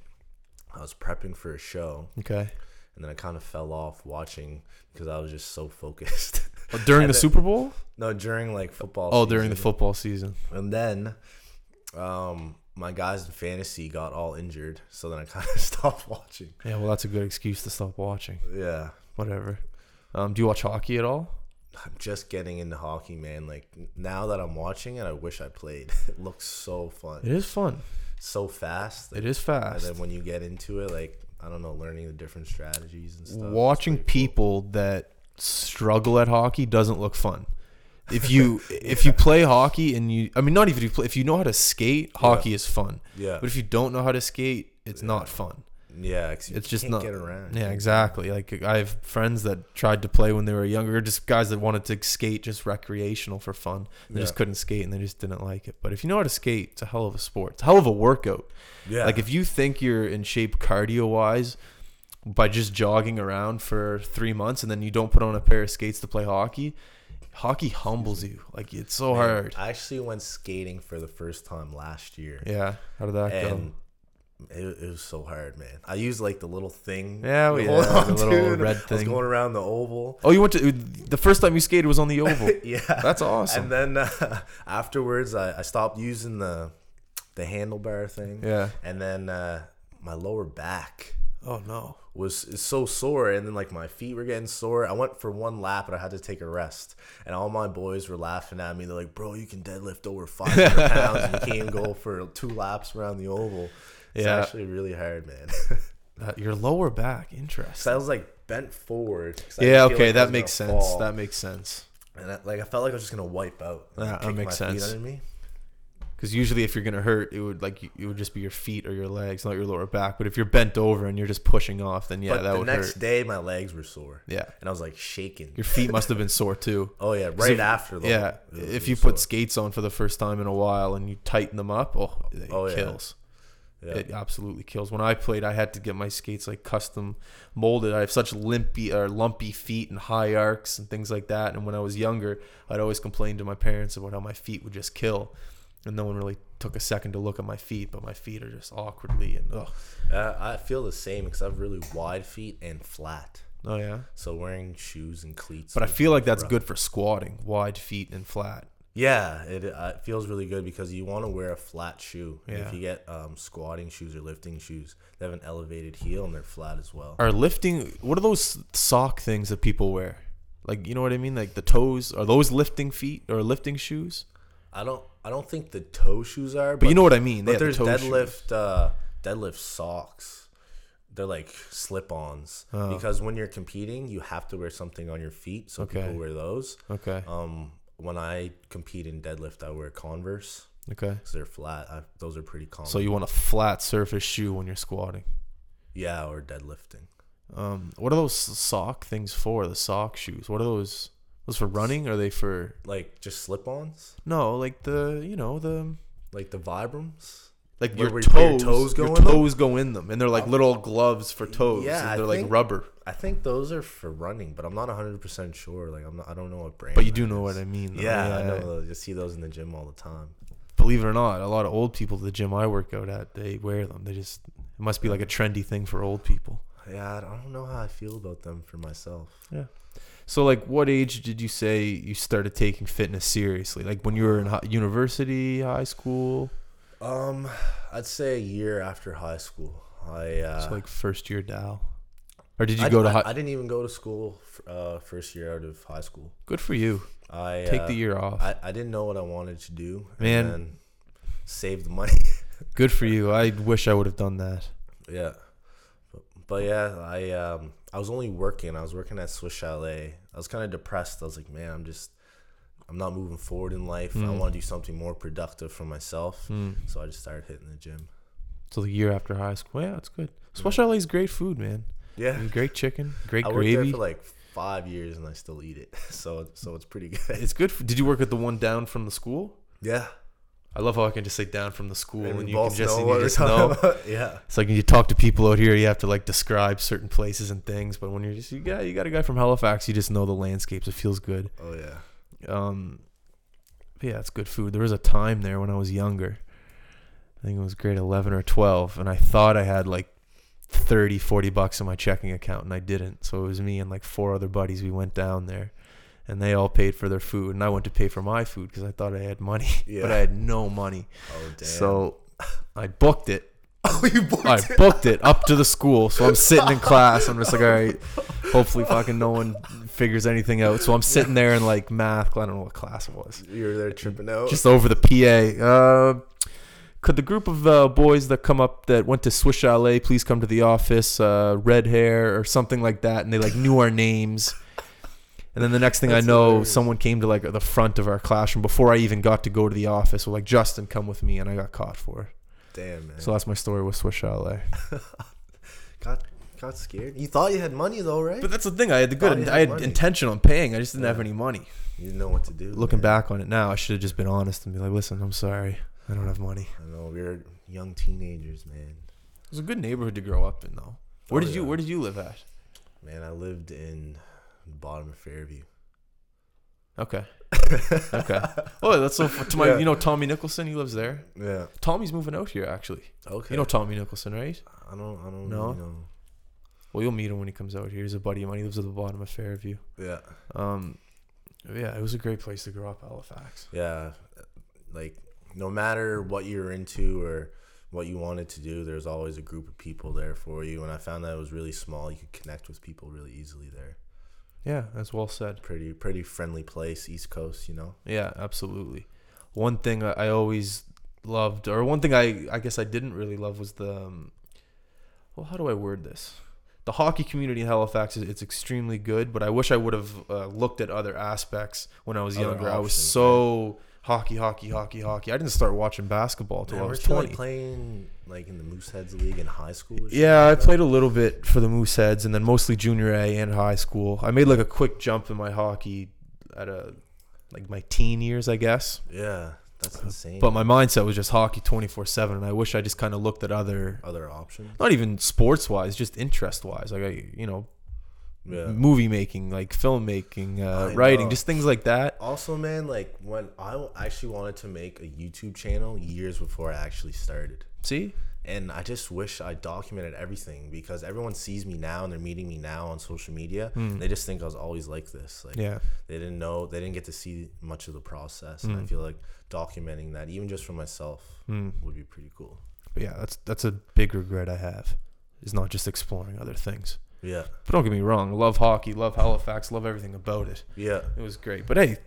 I was prepping for a show Okay. and then I kind of fell off watching because I was just so focused. Oh, during the Super Bowl? no, during like football. Oh, during the football season. And then, um, my guys in fantasy got all injured, so then I kind of stopped watching. Yeah, well, that's a good excuse to stop watching. Yeah, Whatever. Um, do you watch hockey at all? I'm just getting into hockey, man. Like now that I'm watching it, I wish I played. It looks so fun, It is fun. so fast. It is fast. And then when you get into it, like I don't know, learning the different strategies and stuff. Watching pretty cool. people that struggle at hockey doesn't look fun. If you if you play hockey and you, I mean, not even if you play, if you know how to skate, hockey is fun. Yeah, But if you don't know how to skate, it's not fun. yeah, It's just not. get around. Yeah, exactly. Like I have friends that tried to play when they were younger, just guys that wanted to skate just recreational for fun. They just couldn't skate and they just didn't like it. But if you know how to skate, it's a hell of a sport. It's a hell of a workout. Yeah, Like if you think you're in shape cardio wise by just jogging around for three months and then you don't put on a pair of skates to play hockey, hockey humbles you. Like it's so Man, hard. I actually went skating for the first time last year. Yeah. How did that go? it, it was so hard, man. I used like the little thing. Yeah, to we- hold yeah, the little red I was going around the oval. Oh, you went to the first time you skated was on the oval. yeah, That's awesome. And then uh, afterwards, I, I stopped using the the handlebar thing. yeah. And then uh, my lower back Oh no. Was is so sore, and then like my feet were getting sore. I went for one lap, and I had to take a rest. And all my boys were laughing at me. They're like, "Bro, you can deadlift over 500 pounds, and you can't go for two laps around the oval." It's Yeah. actually really hard, man. Uh, your lower back, So interesting. I was like bent forward Yeah, okay, like that makes sense. fall. That makes sense. and I, like I felt like I was just gonna wipe out. Yeah, that makes my feet sense. under me. Because usually, if you're gonna hurt, it would like you- it would just be your feet or your legs, not your lower back. But if you're bent over and you're just pushing off, then yeah, that would hurt but that the would next hurt. day, my legs were sore, Yeah, and I was like shaking. your feet must have been sore too. Oh yeah, right if- after. The Yeah, if you put sore. skates on for the first time in a while and you tighten them up, oh, it Oh, kills. yeah. It absolutely kills. When I played, I had to get my skates like custom molded. I have such limpy or lumpy feet and high arcs and things like that. And when I was younger, I'd always complain to my parents about how my feet would just kill, and no one really took a second to look at my feet. But my feet are just awkwardly and oh, Uh, I feel the same because I have really wide feet and flat. oh yeah. So wearing shoes and cleats. But I feel like that's rough. good for squatting, wide feet and flat. Yeah, it, uh, it feels really good because you want to wear a flat shoe. Yeah. If you get um, squatting shoes or lifting shoes, they have an elevated heel and they're flat as well. Are lifting? What are those sock things that people wear? Like you know what I mean? Like the toes are those lifting feet or lifting shoes? I don't. I don't think the toe shoes are. But you know what I mean? They But the there's toe deadlift. Uh, deadlift socks. They're like slip-ons Oh. because when you're competing, you have to wear something on your feet. So Okay. people wear those. Okay. Um, when I compete in deadlift, I wear Converse Okay. because they're flat. I, those are pretty common. So you want a flat surface shoe when you're squatting. yeah, or deadlifting. Um, what are those sock things for? The sock shoes. What are those? Those for running? Or are they for? Like just slip-ons, No, like the you know the like the Vibrams. like Where- your where you your toes. toes go your in them? toes go in them, and they're like um, little gloves for toes. Yeah, and I they're like think- rubber. I think those are for running, but I'm not 100 percent sure. Like I'm not. I don't know what brand. But you that do know is. what I mean. though. Yeah, I know. those. You see those in the gym all the time. Believe it or not, a lot of old people at the gym I work out at, they wear them. They just it must be like a trendy thing for old people. Yeah, I don't know how I feel about them for myself. So, like, what age did you say you started taking fitness seriously? Like when you were in hi- university, high school, Um, I'd say a year after high school. I uh, so like first year Dal, or did you I, go to I, high? I didn't even go to school uh, first year out of high school. Good for you. I Take uh, the year off. I, I didn't know what I wanted to do. Man. and then save the money. Good for you. I wish I would have done that. yeah, but But yeah, I um I was only working. I was working at Swiss Chalet. I was kind of depressed. I was like, man, I'm just I'm not moving forward in life. I Mm. want to do something more productive for myself. Mm. So I just started hitting the gym. So the year after high school, yeah, that's good. Swiss Chalet's great food, man. Yeah. And great chicken, great gravy. I worked there for like five years and I still eat it. So so it's pretty good. It's good. For, did you work at the one down from the school? Yeah. I love how I can just say down from the school, And and, you can just, know and you just know. about. Yeah. It's like when you talk to people out here, you have to like describe certain places and things. But when you're just you got you got a guy from Halifax, you just know the landscapes. It feels good. Oh yeah. Um, yeah, it's good food. There was a time there when I was younger. I think it was grade 11 or 12, and I thought I had like 30, 40 bucks in my checking account, and I didn't. So it was me and like four other buddies. We went down there, and they all paid for their food, and I went to pay for my food because I thought I had money, but I had no money. Oh damn. So I booked it. oh, you booked it. I it. booked it up to the school. So I'm sitting in class. I'm just like, all right, hopefully fucking no one figures anything out. So I'm sitting there in like math. I don't know what class it was. You were there tripping out. Just over the PA. Uh, could the group of uh, boys that come up that went to Swiss Chalet please come to the office? Uh, red hair or something like that. And they like knew our names. And then the next thing I know, hilarious. someone came to like the front of our classroom before I even got to go to the office. Well, like Justin, come with me, and I got caught for it. Damn man. So that's my story with Swiss Chalet. got got scared. You thought you had money though, right? But that's the thing. I had the good. you I had had money. intention on paying. I just didn't have any money. you didn't know what to do. Looking man. back on it now, I should have just been honest and be like, "Listen, I'm sorry. I don't have money." I know we were young teenagers, man. It was a good neighborhood to grow up in, though. Oh, where Oh, did you. Where did you live at? Man, I lived in bottom of Fairview. Okay. Okay. Oh, that's so. To my, Yeah. you know, Tommy Nicholson. He lives there. Yeah. Tommy's moving out here, actually. Okay. You know Tommy Nicholson, right? I don't. I don't No? really know. Well, you'll meet him when he comes out here. He's a buddy of mine. He lives at the bottom of Fairview. Yeah. Um, yeah, it was a great place to grow up, Halifax. Yeah. Like no matter what you're into or what you wanted to do, there's always a group of people there for you. And I found that it was really small. You could connect with people really easily there. Yeah, that's well said. Pretty pretty friendly place, East Coast. You know. Yeah, absolutely. One thing I, always loved, or one thing I I guess I didn't really love was the, um, well, how do I word this? The hockey community in Halifax is it's extremely good, but I wish I would have uh, looked at other aspects when I was Other younger. I was options, so hockey, hockey, hockey, hockey. I didn't start watching basketball until I was you, like, twenty. playing like in the Mooseheads League in high school. Yeah, I like that? played a little bit for the Mooseheads, and then mostly junior A and high school. I made like a quick jump in my hockey at a like my teen years, I guess. Yeah, that's uh, insane. But my mindset was just hockey 24 7. And I wish I just kind of looked at other, other options. not even sports wise, just interest wise. Like, I, you know, Yeah. movie making, like filmmaking, uh, writing, just things like that. Also, man, like when I actually wanted to make a YouTube channel years before I actually started. See? And I just wish I documented everything because everyone sees me now and they're meeting me now on social media. And they just think I was always like this. Like Hmm. Yeah. they didn't know, they didn't get to see much of the process. And I feel like documenting that, even just for myself, Hmm. would be pretty cool. But yeah, that's that's a big regret I have, is not just exploring other things. Yeah, But don't get me wrong, love hockey, love Halifax, love everything about it. yeah, It was great. But hey,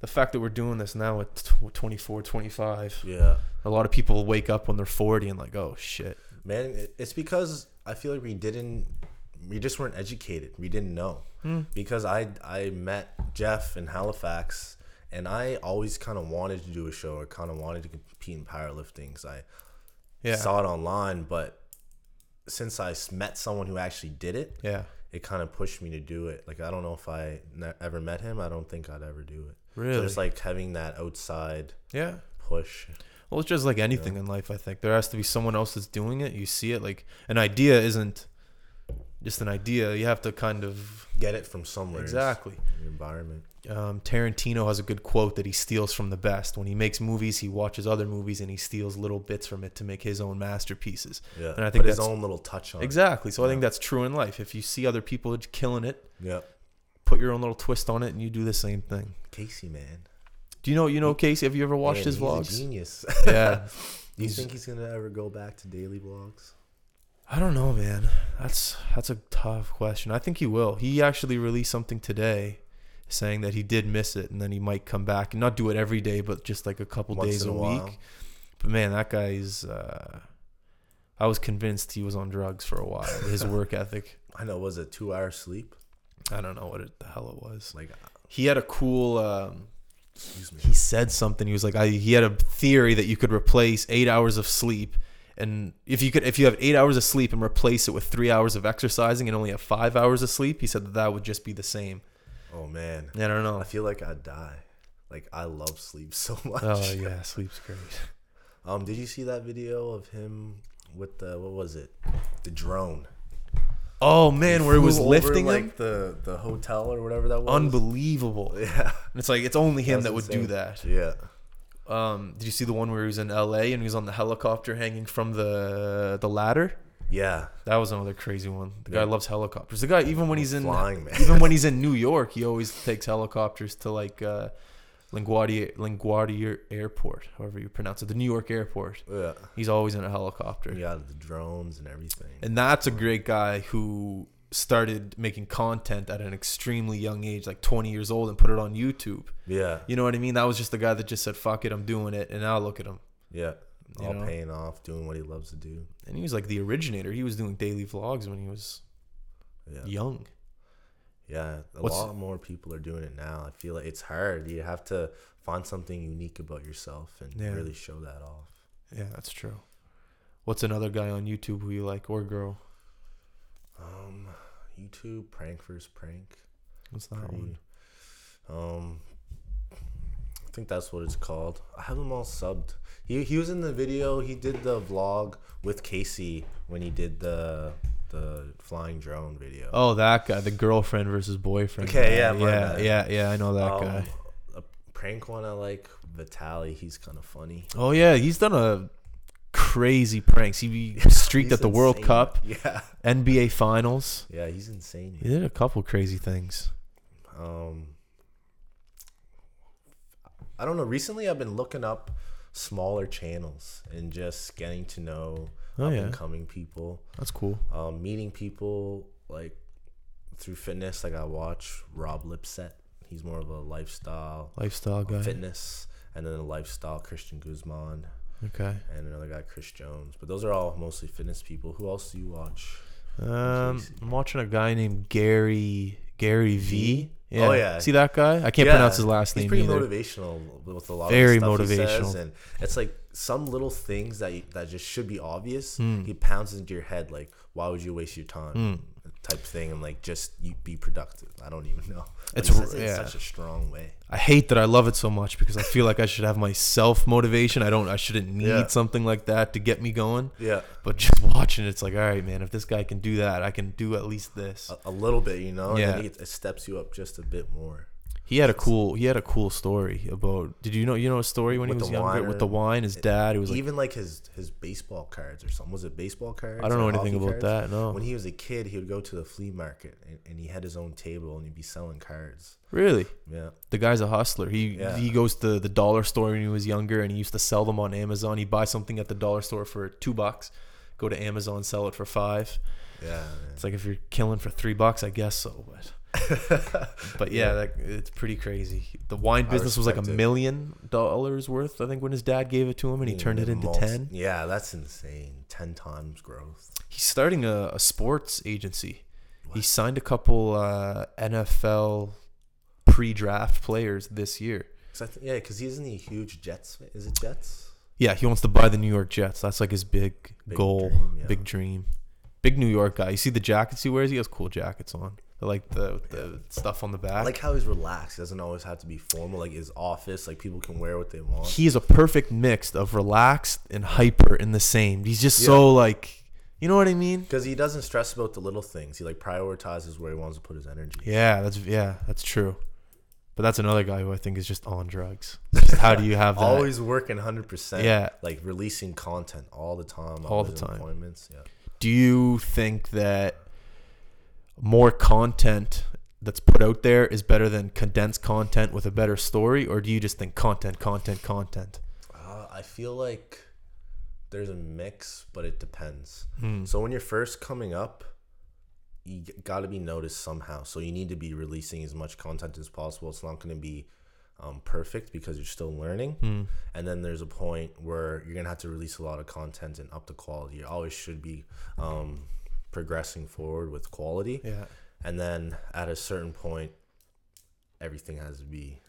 the fact that we're doing this now at tw- 24, 25, yeah. a lot of people wake up when they're 40 and like, oh shit. Man, it's because I feel like we didn't, we just weren't educated. We didn't know. Hmm. Because I I met Jeff in Halifax, and I always kind of wanted to do a show or kind of wanted to compete in powerlifting. 'cause I Yeah. saw it online, but since I met someone who actually did it, yeah. it kind of pushed me to do it. Like I don't know if I ne- ever met him, I don't think I'd ever do it. So Really? it's like having that outside yeah. push. Well, it's just like anything in life, I think. There has to be someone else that's doing it. You see it. Like, an idea isn't just an idea. You have to kind of. Get it from somewhere. Exactly. in your environment. Um, Tarantino has a good quote that he steals from the best. When he makes movies, he watches other movies and he steals little bits from it to make his own masterpieces. Yeah, And I think his own little touch on. it. Exactly. So I think that's true in life. If you see other people killing it, Yeah, put your own little twist on it and you do the same thing. Casey, man. Do you know you know Casey? Have you ever watched Man, his he's a vlogs? genius. Yeah. Do you He's- think he's gonna ever go back to daily vlogs? I don't know, man. That's that's a tough question. I think he will. He actually released something today saying that he did miss it and then he might come back and not do it every day, but just like a couple Once days a, while. week. But man, that guy's uh I was convinced he was on drugs for a while. His work ethic. I know. Was it two hours sleep? I don't know what it, the hell it was. Like, He had a cool. Um, excuse me. he said something. He was like, I, he had a theory that you could replace eight hours of sleep, and if you could, if you have eight hours of sleep and replace it with three hours of exercising and only have five hours of sleep, he said that that would just be the same. Oh man, I don't know. I feel like I'd die. Like I love sleep so much. Oh yeah, sleep's great. Um, did you see that video of him with the what was it? The drone. Oh man, where it was Flew over, lifting like the the hotel or whatever that was. unbelievable. Yeah. And it's like it's only him was that would do that. Yeah. Um, did you see the one where he was in L.A. and he was on the helicopter hanging from the the ladder? Yeah. That was another crazy one. The guy loves helicopters. The guy, even when he's in Flying, even when he's in New York, he always takes helicopters to like uh, LaGuardia LaGuardia Airport, however you pronounce it, the New York airport. Yeah. He's always in a helicopter, Yeah, the drones and everything. and that's a great guy who started making content at an extremely young age, like 20 years old, and put it on YouTube. Yeah. You know what I mean? That was just the guy that just said, "Fuck it, I'm doing it," and now look at him. Yeah. You All know? paying off, doing what he loves to do. And he was like the originator. He was doing daily vlogs when he was Yeah. young. Yeah. A What's- lot more people are doing it now. I feel like it's hard. You have to find something unique about yourself and Yeah. really show that off. Yeah, that's true. What's another guy on YouTube who you like or girl? Um, YouTube prank versus prank. What's that Pretty- one? Um, I think that's what it's called. I have them all subbed. He he was in the video. He did the vlog with Casey when he did the the flying drone video. Oh, that guy, the girlfriend versus boyfriend. Okay, guy. yeah, yeah, bad. yeah, yeah. I know that Um, guy. A prank one I like. Vitaly. He's kind of funny. Oh yeah, he's done a crazy pranks. He streaked at the World insane. Cup, Yeah. NBA Finals. Yeah, he's insane. He did a couple crazy things. Um, I don't know. Recently, I've been looking up smaller channels and just getting to know Oh, up yeah. and coming people. That's cool. Um, meeting people like through fitness. Like I watch Rob Lipsett. He's more of a lifestyle Lifestyle guy. fitness, and then a lifestyle Christian Guzman, Okay. and another guy Chris Jones. But those are all mostly fitness people. Who else do you watch? Um, I'm watching a guy named Gary Gary V. V? Oh, yeah. See that guy? I can't Yeah, pronounce his last He's name He's pretty either. motivational with a lot Very of the stuff he motivational. and it's like some little things that you, that just should be obvious. Hmm. He pounds into your head like, "Why would you waste your time?" Type thing, and like just you be productive. I don't even know. But It's he r- says it in yeah. such a strong way. I hate that I love it so much because I feel like I should have my self motivation. I don't. I shouldn't need Yeah. something like that to get me going. Yeah, But just watching it, it's like, all right, man. If this guy can do that, I can do at least this. a, a little bit, you know. Yeah. and it, it steps you up just a bit more. He had a cool. He had a cool story about. Did you know? You know a story when With he was younger with the wine. His dad. He was like, Even like his his baseball cards or something. Was it baseball cards? I don't or know anything hockey about cards? that. No, When he was a kid, he would go to the flea market and, and he had his own table and he'd be selling cards. really. Yeah. The guy's a hustler. He Yeah. he goes to the dollar store when he was younger, and he used to sell them on Amazon. He'd buy something at the dollar store for two bucks, go to Amazon, sell it for five. Yeah. man. It's like if you're killing for three bucks, I guess so. But but yeah, that, it's pretty crazy. The wine I business was like a respect it. million dollars worth. I think when his dad gave it to him, and he turned it into most- ten. Yeah, that's insane. Ten times growth. He's starting a, a sports agency. He signed a couple uh, NFL pre-draft players this year. 'Cause I th- yeah, because he's in the huge Jets. fan- Is it Jets? Yeah, he wants to buy the New York Jets. That's like his big, Big goal, dream, yeah. big dream. Big New York guy. You see the jackets he wears? He has cool jackets on. Like the the stuff on the back. I like how he's relaxed. He doesn't always have to be formal. Like his office, like people can wear what they want. he is a perfect mix of relaxed and hyper in the same. He's just so like, you know what I mean? Because he doesn't stress about the little things. He like prioritizes where he wants to put his energy. Yeah, that's yeah, that's true. But that's another guy who I think is just on drugs. Just how do you have that? Always working hundred percent. Yeah. Like releasing content all the time. All the time. Appointments. Yeah. do you think that more content that's put out there is better than condensed content with a better story, or do you just think content, content, content? Uh, I feel like there's a mix, but it depends. Hmm. So when you're first coming up, you got to be noticed somehow. So you need to be releasing as much content as possible. It's not going to be um, perfect because you're still learning. Hmm. And then there's a point where you're gonna have to release a lot of content and up the quality. You always should be um, progressing forward with quality. Yeah. And then at a certain point, everything has to be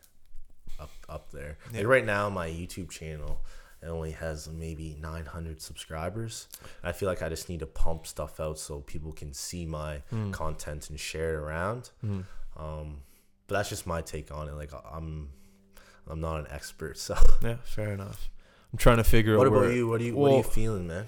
up up there. Yeah. Like right now, my YouTube channel it only has maybe 900 subscribers. I feel like I just need to pump stuff out so people can see my Hmm. content and share it around. Hmm. Um, but that's just my take on it. Like I'm, I'm not an expert. So Yeah. Fair enough. I'm trying to figure what out. What about where- you? What are you? what are you feeling, man?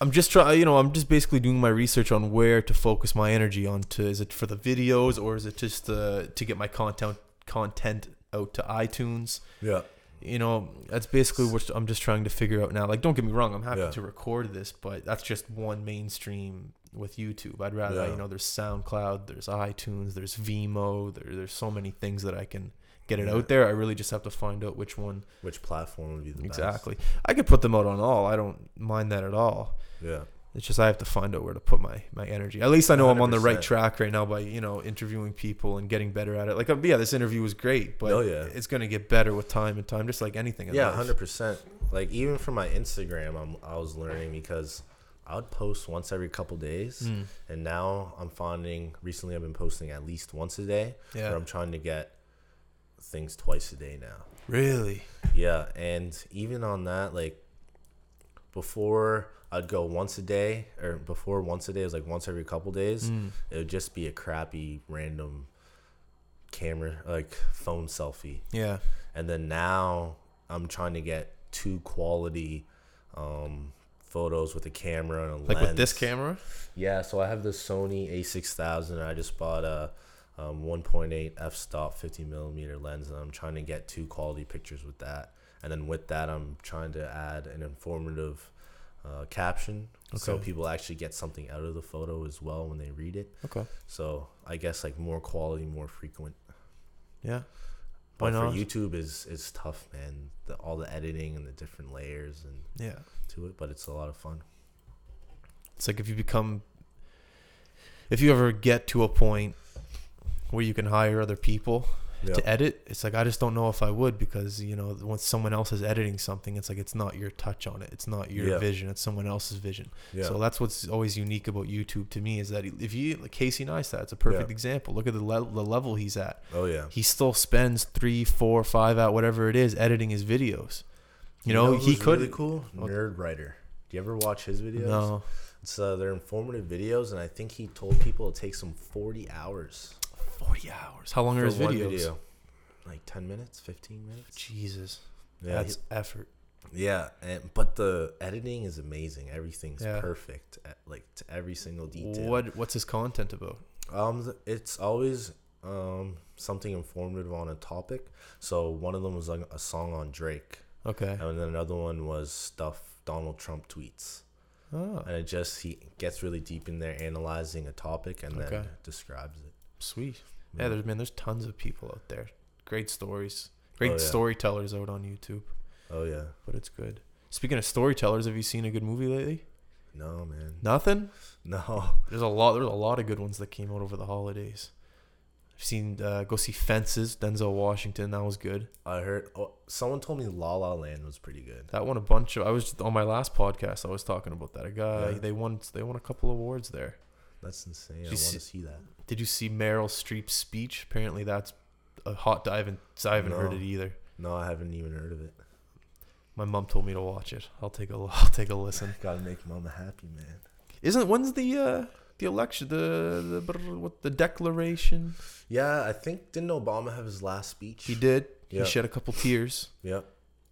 I'm just trying, you know, I'm just basically doing my research on where to focus my energy on. To Is it for the videos or is it just uh, to get my content content out to iTunes? Yeah. You know, that's basically what I'm just trying to figure out now. Like, don't get me wrong, I'm happy Yeah. to record this, but that's just one mainstream with YouTube. I'd rather, Yeah. you know, there's SoundCloud, there's iTunes, there's Vimeo, there, there's so many things that I can get it Yeah. out there. I really just have to find out which one Which platform would be the best. exactly. I could put them out on all. I don't mind that at all. Yeah. It's just I have to find out where to put my my energy. At least I know i am on the right track right now by you know interviewing people and getting better at it. Like uh, yeah, this interview was great, but Oh, yeah. it's gonna get better with time and time, just like anything. Yeah, hundred percent. Like even for my Instagram, I'm I was learning because I would post once every couple days, Mm, and now I'm finding recently I've been posting at least once a day. yeah, But I'm trying to get things twice a day now. really. Yeah, and even on that, like before I'd go once a day, or before once a day it was like once every couple days. Mm, It would just be a crappy random camera, like phone selfie. yeah, and then now I'm trying to get two quality um, photos with a camera and a like lens. with this camera. Yeah, so I have the Sony A6000. I just bought a um, 1.8 f-stop 50 millimeter lens, and I'm trying to get two quality pictures with that. And then with that, I'm trying to add an informative uh, caption, so people actually get something out of the photo as well when they read it. Okay, So I guess like more quality, more frequent. yeah, Why But for not? YouTube is is tough, man. The, all the editing and the different layers and yeah. to it, but it's a lot of fun. It's like if you become, if you ever get to a point where you can hire other people Yeah, to edit, it's like I just don't know if I would because you know once someone else is editing something, it's like it's not your touch on it, it's not your Yeah. vision, it's someone else's vision. yeah, So that's what's always unique about YouTube to me is that if you like Casey Neistat, it's a perfect Yeah. example. Look at the le- the level he's at. oh yeah. He still spends three, four, five out whatever it is editing his videos. You, know, he who's could really cool. Nerdwriter. Do you ever watch his videos? no It's uh, they're informative videos, and I think he told people it takes him forty hours. Forty hours. How long are his videos? video. Like ten minutes, fifteen minutes. Jesus, Yeah, that's effort. yeah, and but the editing is amazing. Everything's Yeah. perfect, at, like to every single detail. What what's his content about? Um, it's always um something informative on a topic. So one of them was like a song on Drake, Okay. and then another one was stuff Donald Trump tweets, Oh, and it just he gets really deep in there analyzing a topic and then Okay. describes it. Sweet. Yeah, there's man, there's tons of people out there. Great stories. Great Oh, yeah. storytellers out on YouTube. oh yeah, But it's good. Speaking of storytellers, have you seen a good movie lately? no man, Nothing. no. There's a lot. There's a lot of good ones that came out over the holidays. I've seen uh, go see Fences, Denzel Washington. That was good. I heard oh, someone told me La La Land was pretty good. That won a bunch of. I was on my last podcast. I was talking about that. A guy. Yeah. They won. They won a couple awards there. That's insane. I want see- to see that. Did you see Meryl Streep's speech? Apparently, that's a hot. I haven't. I haven't heard it either. No, I haven't even heard of it. My mom told me to watch it. I'll take a. I'll take a listen. Gotta make mama happy, man. Isn't when's the uh the election the the what the declaration? Yeah, I think didn't Obama have his last speech? He did. Yeah. He shed a couple tears. Yep.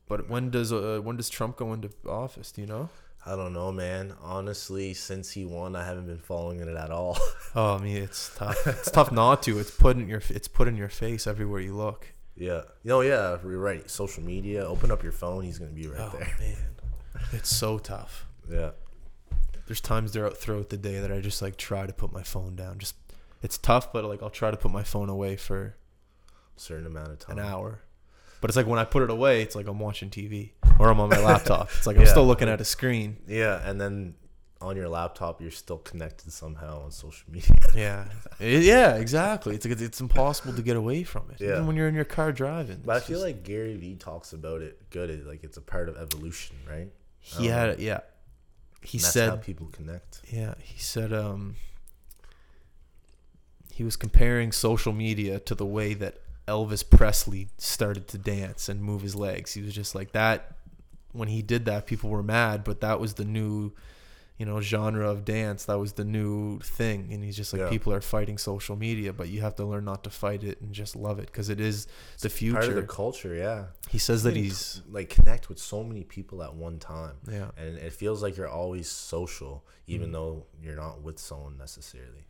But when does uh, when does Trump go into office? Do you know? I don't know, man. Honestly, since he won, I haven't been following it at all. Oh, I mean, it's tough. It's tough not to. It's put in your it's put in your face everywhere you look. yeah. No, yeah, you're right. Social media. Open up your phone. He's gonna be right oh there. man, it's so tough. Yeah. There's times throughout throughout the day that I just like try to put my phone down. Just it's tough, but like I'll try to put my phone away for a Certain amount of time. an hour. But it's like when I put it away, it's like I'm watching TV or I'm on my laptop. It's like I'm Yeah. still looking at a screen. Yeah, and then on your laptop, you're still connected somehow on social media. Yeah, It- yeah, exactly. It's like it's impossible to get away from it. Yeah. Even when you're in your car driving. But I feel just- like Gary Vee talks about it good. Like it's a part of evolution, right? he had yeah. He that's said how people connect. Yeah, he said um he was comparing social media to the way that Elvis Presley started to dance and move his legs. He was just like that when he did that people were mad, but that was the new you know genre of dance. That was the new thing and he's just like Yeah. people are fighting social media, but you have to learn not to fight it and just love it because it is the future. Part of the culture, yeah. he says that he's like connect with so many people at one time, yeah. and it feels like you're always social, even mm. though you're not with someone necessarily.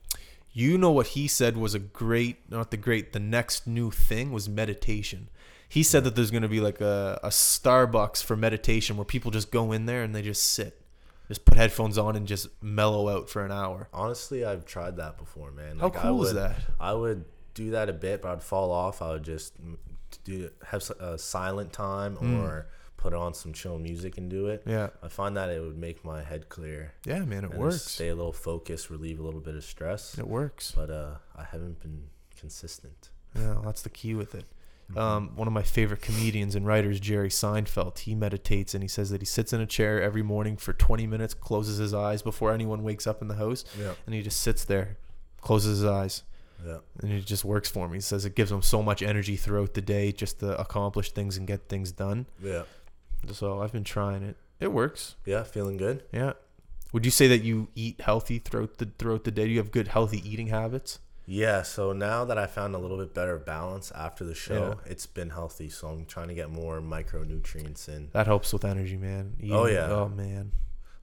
You know what he said was a great, not the great, the next new thing was meditation. He said that there's going to be like a, a Starbucks for meditation where people just go in there and they just sit, just put headphones on and just mellow out for an hour. Honestly, I've tried that before, man. How Like, I cool is that? I would do that a bit, but I'd fall off. I would just do have a silent time Mm. or put on some chill music and do it. Yeah. I find that it would make my head clear. Yeah, man, it works. Stay a little focused, relieve a little bit of stress. It works. But uh, I haven't been consistent. Yeah, that's the key with it. Mm-hmm. Um, one of my favorite comedians and writers, Jerry Seinfeld, he meditates and he says that he sits in a chair every morning for 20 minutes, closes his eyes before anyone wakes up in the house, Yeah. and he just sits there, closes his eyes, Yeah. and it just works for him. He says it gives him so much energy throughout the day just to accomplish things and get things done. Yeah. So I've been trying it. It works. Yeah. Feeling good. Yeah. Would you say that you eat healthy throughout the throughout the day? Do you have good healthy eating habits? Yeah, so now that I found a little bit better balance after the show, Yeah. it's been healthy. So I'm trying to get more micronutrients in. That helps with energy, man. Oh, yeah. Oh man.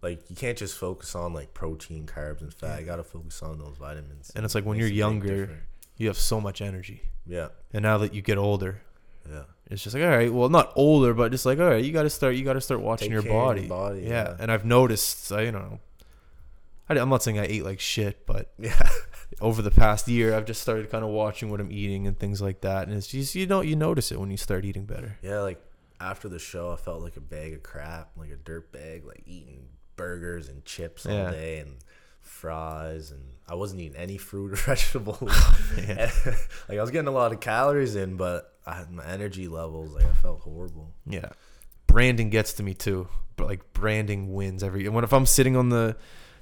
Like you can't just focus on like protein, carbs, and fat. You gotta focus on those vitamins. And it's like when you're younger, you have so much energy. Yeah, And now that you get older, yeah, it's just like all right, well not older, but just like all right, you got to start you got to start watching your body. your body, yeah. yeah. And I've noticed, I you know, I, I'm not saying I ate like shit, but yeah, over the past year, I've just started kind of watching what I'm eating and things like that, and it's just you know you notice it when you start eating better. yeah. Like after the show, I felt like a bag of crap, like a dirt bag, like eating burgers and chips Yeah. all day and fries, and I wasn't eating any fruit or vegetables. Oh, yeah. like I was getting a lot of calories in, but I had my energy levels. Like I felt horrible. Yeah, branding gets to me too, but like branding wins every. When if I'm sitting on the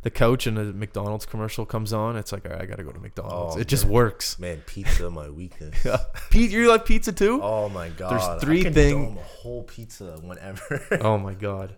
the couch and a McDonald's commercial comes on, it's like all right, I gotta go to McDonald's. Oh, it just works. Man, pizza, my weakness. Pete, you like pizza too? Oh my god! There's three I can thing- dome a whole pizza whenever. Oh my god.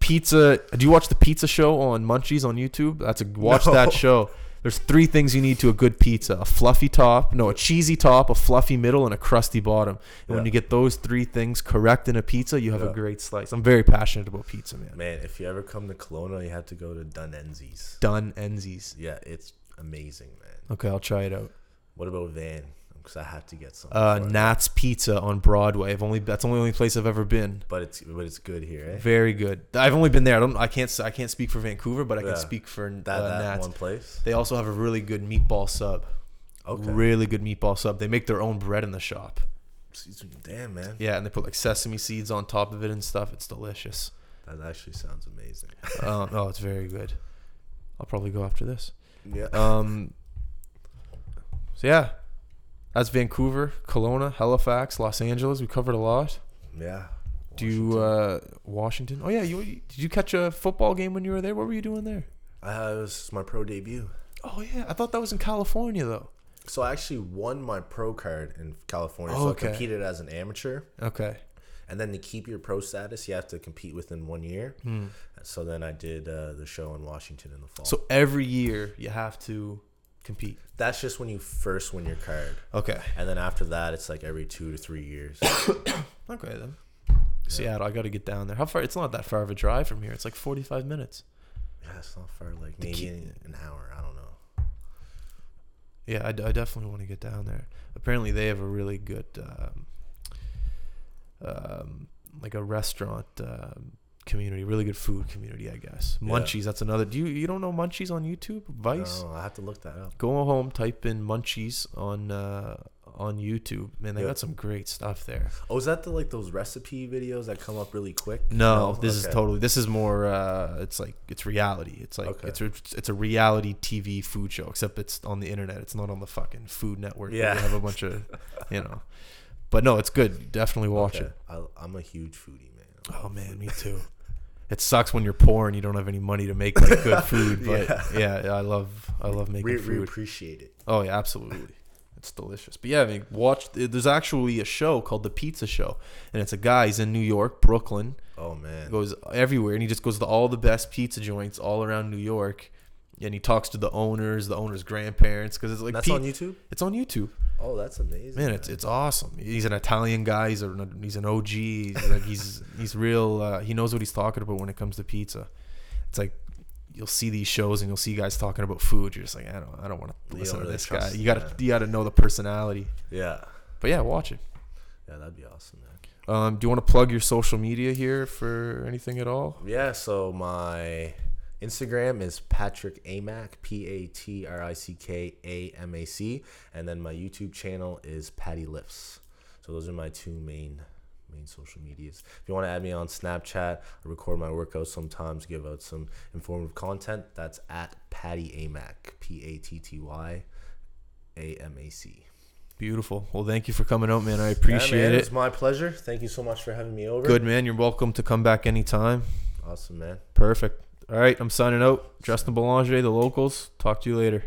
Pizza. Do you watch the pizza show on Munchies on YouTube? That's a watch No. that show. There's three things you need to a good pizza: a fluffy top, no, a cheesy top, a fluffy middle, and a crusty bottom. And when you get those three things correct in a pizza, you have a great slice. I'm very passionate about pizza, man. Man, if you ever come to Kelowna, you have to go to Dunenzi's. Done Enzies. Yeah, it's amazing, man. Okay, I'll try it out. What about Van? Because I had to get some. Uh, Nat's Pizza on Broadway. I've only that's the only place I've ever been. But it's but it's good here, eh? Very good. I've only been there. I don't. I can't. I can't speak for Vancouver, but I can Yeah. speak for That uh, that Nats. one place. They also have a really good meatball sub. Okay. Really good meatball sub. They make their own bread in the shop. Damn, man. Yeah, and they put like sesame seeds on top of it and stuff. It's delicious. That actually sounds amazing. Um, oh, it's very good. I'll probably go after this. Yeah. Um, so yeah, that's Vancouver, Kelowna, Halifax, Los Angeles. We covered a lot. yeah. Do you uh, Washington? Oh yeah, you did you catch a football game when you were there? What were you doing there? Uh, it was my pro debut. Oh yeah, I thought that was in California though. So I actually won my pro card in California. Oh, so okay. I competed as an amateur. Okay. And then to keep your pro status, you have to compete within one year. So then I did uh, the show in Washington in the fall. So every year you have to compete. that's just when you first win your card. Okay. And then after that, it's like every two to three years. Okay then. Seattle, I got to get down there. How far? It's not that far of a drive from here. It's like forty-five minutes. yeah, it's not far. Like maybe key- an, an hour. I don't know. Yeah, I, d- I definitely want to get down there. Apparently, they have a really good, um, um, like a restaurant um, community, really good food community. I guess Yeah. Munchies. That's another. Do you you don't know Munchies on YouTube? Vice. No, I have to look that up. Go home, type in Munchies on uh, on YouTube. Man, they Yeah. got some great stuff there. Oh, is that the like those recipe videos that come up really quick? No, this is totally. This is more. Uh, it's like it's reality. It's like Okay. it's a, it's a reality TV food show, except it's on the internet. It's not on the fucking Food Network. Yeah. they have a bunch of, you know. But no, it's good. Definitely watch Okay. it. I, I'm a huge foodie, man. Oh man, me too. It sucks when you're poor and you don't have any money to make like good food. But Yeah. yeah, I love I love making We, we food. appreciate it. Oh yeah, absolutely. It's delicious. But yeah, I mean, watch. There's actually a show called The Pizza Show, and it's a guy. He's in New York, Brooklyn. Oh man. Goes everywhere, and he just goes to all the best pizza joints all around New York, and he talks to the owners, the owners' grandparents, because it's like That's pi- on YouTube. It's on YouTube. Oh, that's amazing. Man, it's it's awesome. He's an Italian guy. He's a, he's an OG. He's like he's he's real. Uh, he knows what he's talking about when it comes to pizza. It's like you'll see these shows and you'll see guys talking about food. You're just like I don't I don't want to listen to really this guy. You gotta you gotta know the personality. yeah. But yeah, watch it. Yeah, that'd be awesome, man. Um, do you want to plug your social media here for anything at all? Yeah, so my Instagram is Patrick Amac, P A T R I C K A M A C, and then my YouTube channel is Patty Lifts. So those are my two main main social medias. If you want to add me on Snapchat, I record my workouts sometimes, give out some informative content. That's at Patty Amac, P A T T Y A M A C. Beautiful. Well, thank you for coming out, man. I Yeah, appreciate man, it. It's my pleasure. Thank you so much for having me over. Good man. You're welcome to come back anytime. Awesome, man. Perfect. All right, I'm signing out. Justin Belanger, the locals. Talk to you later.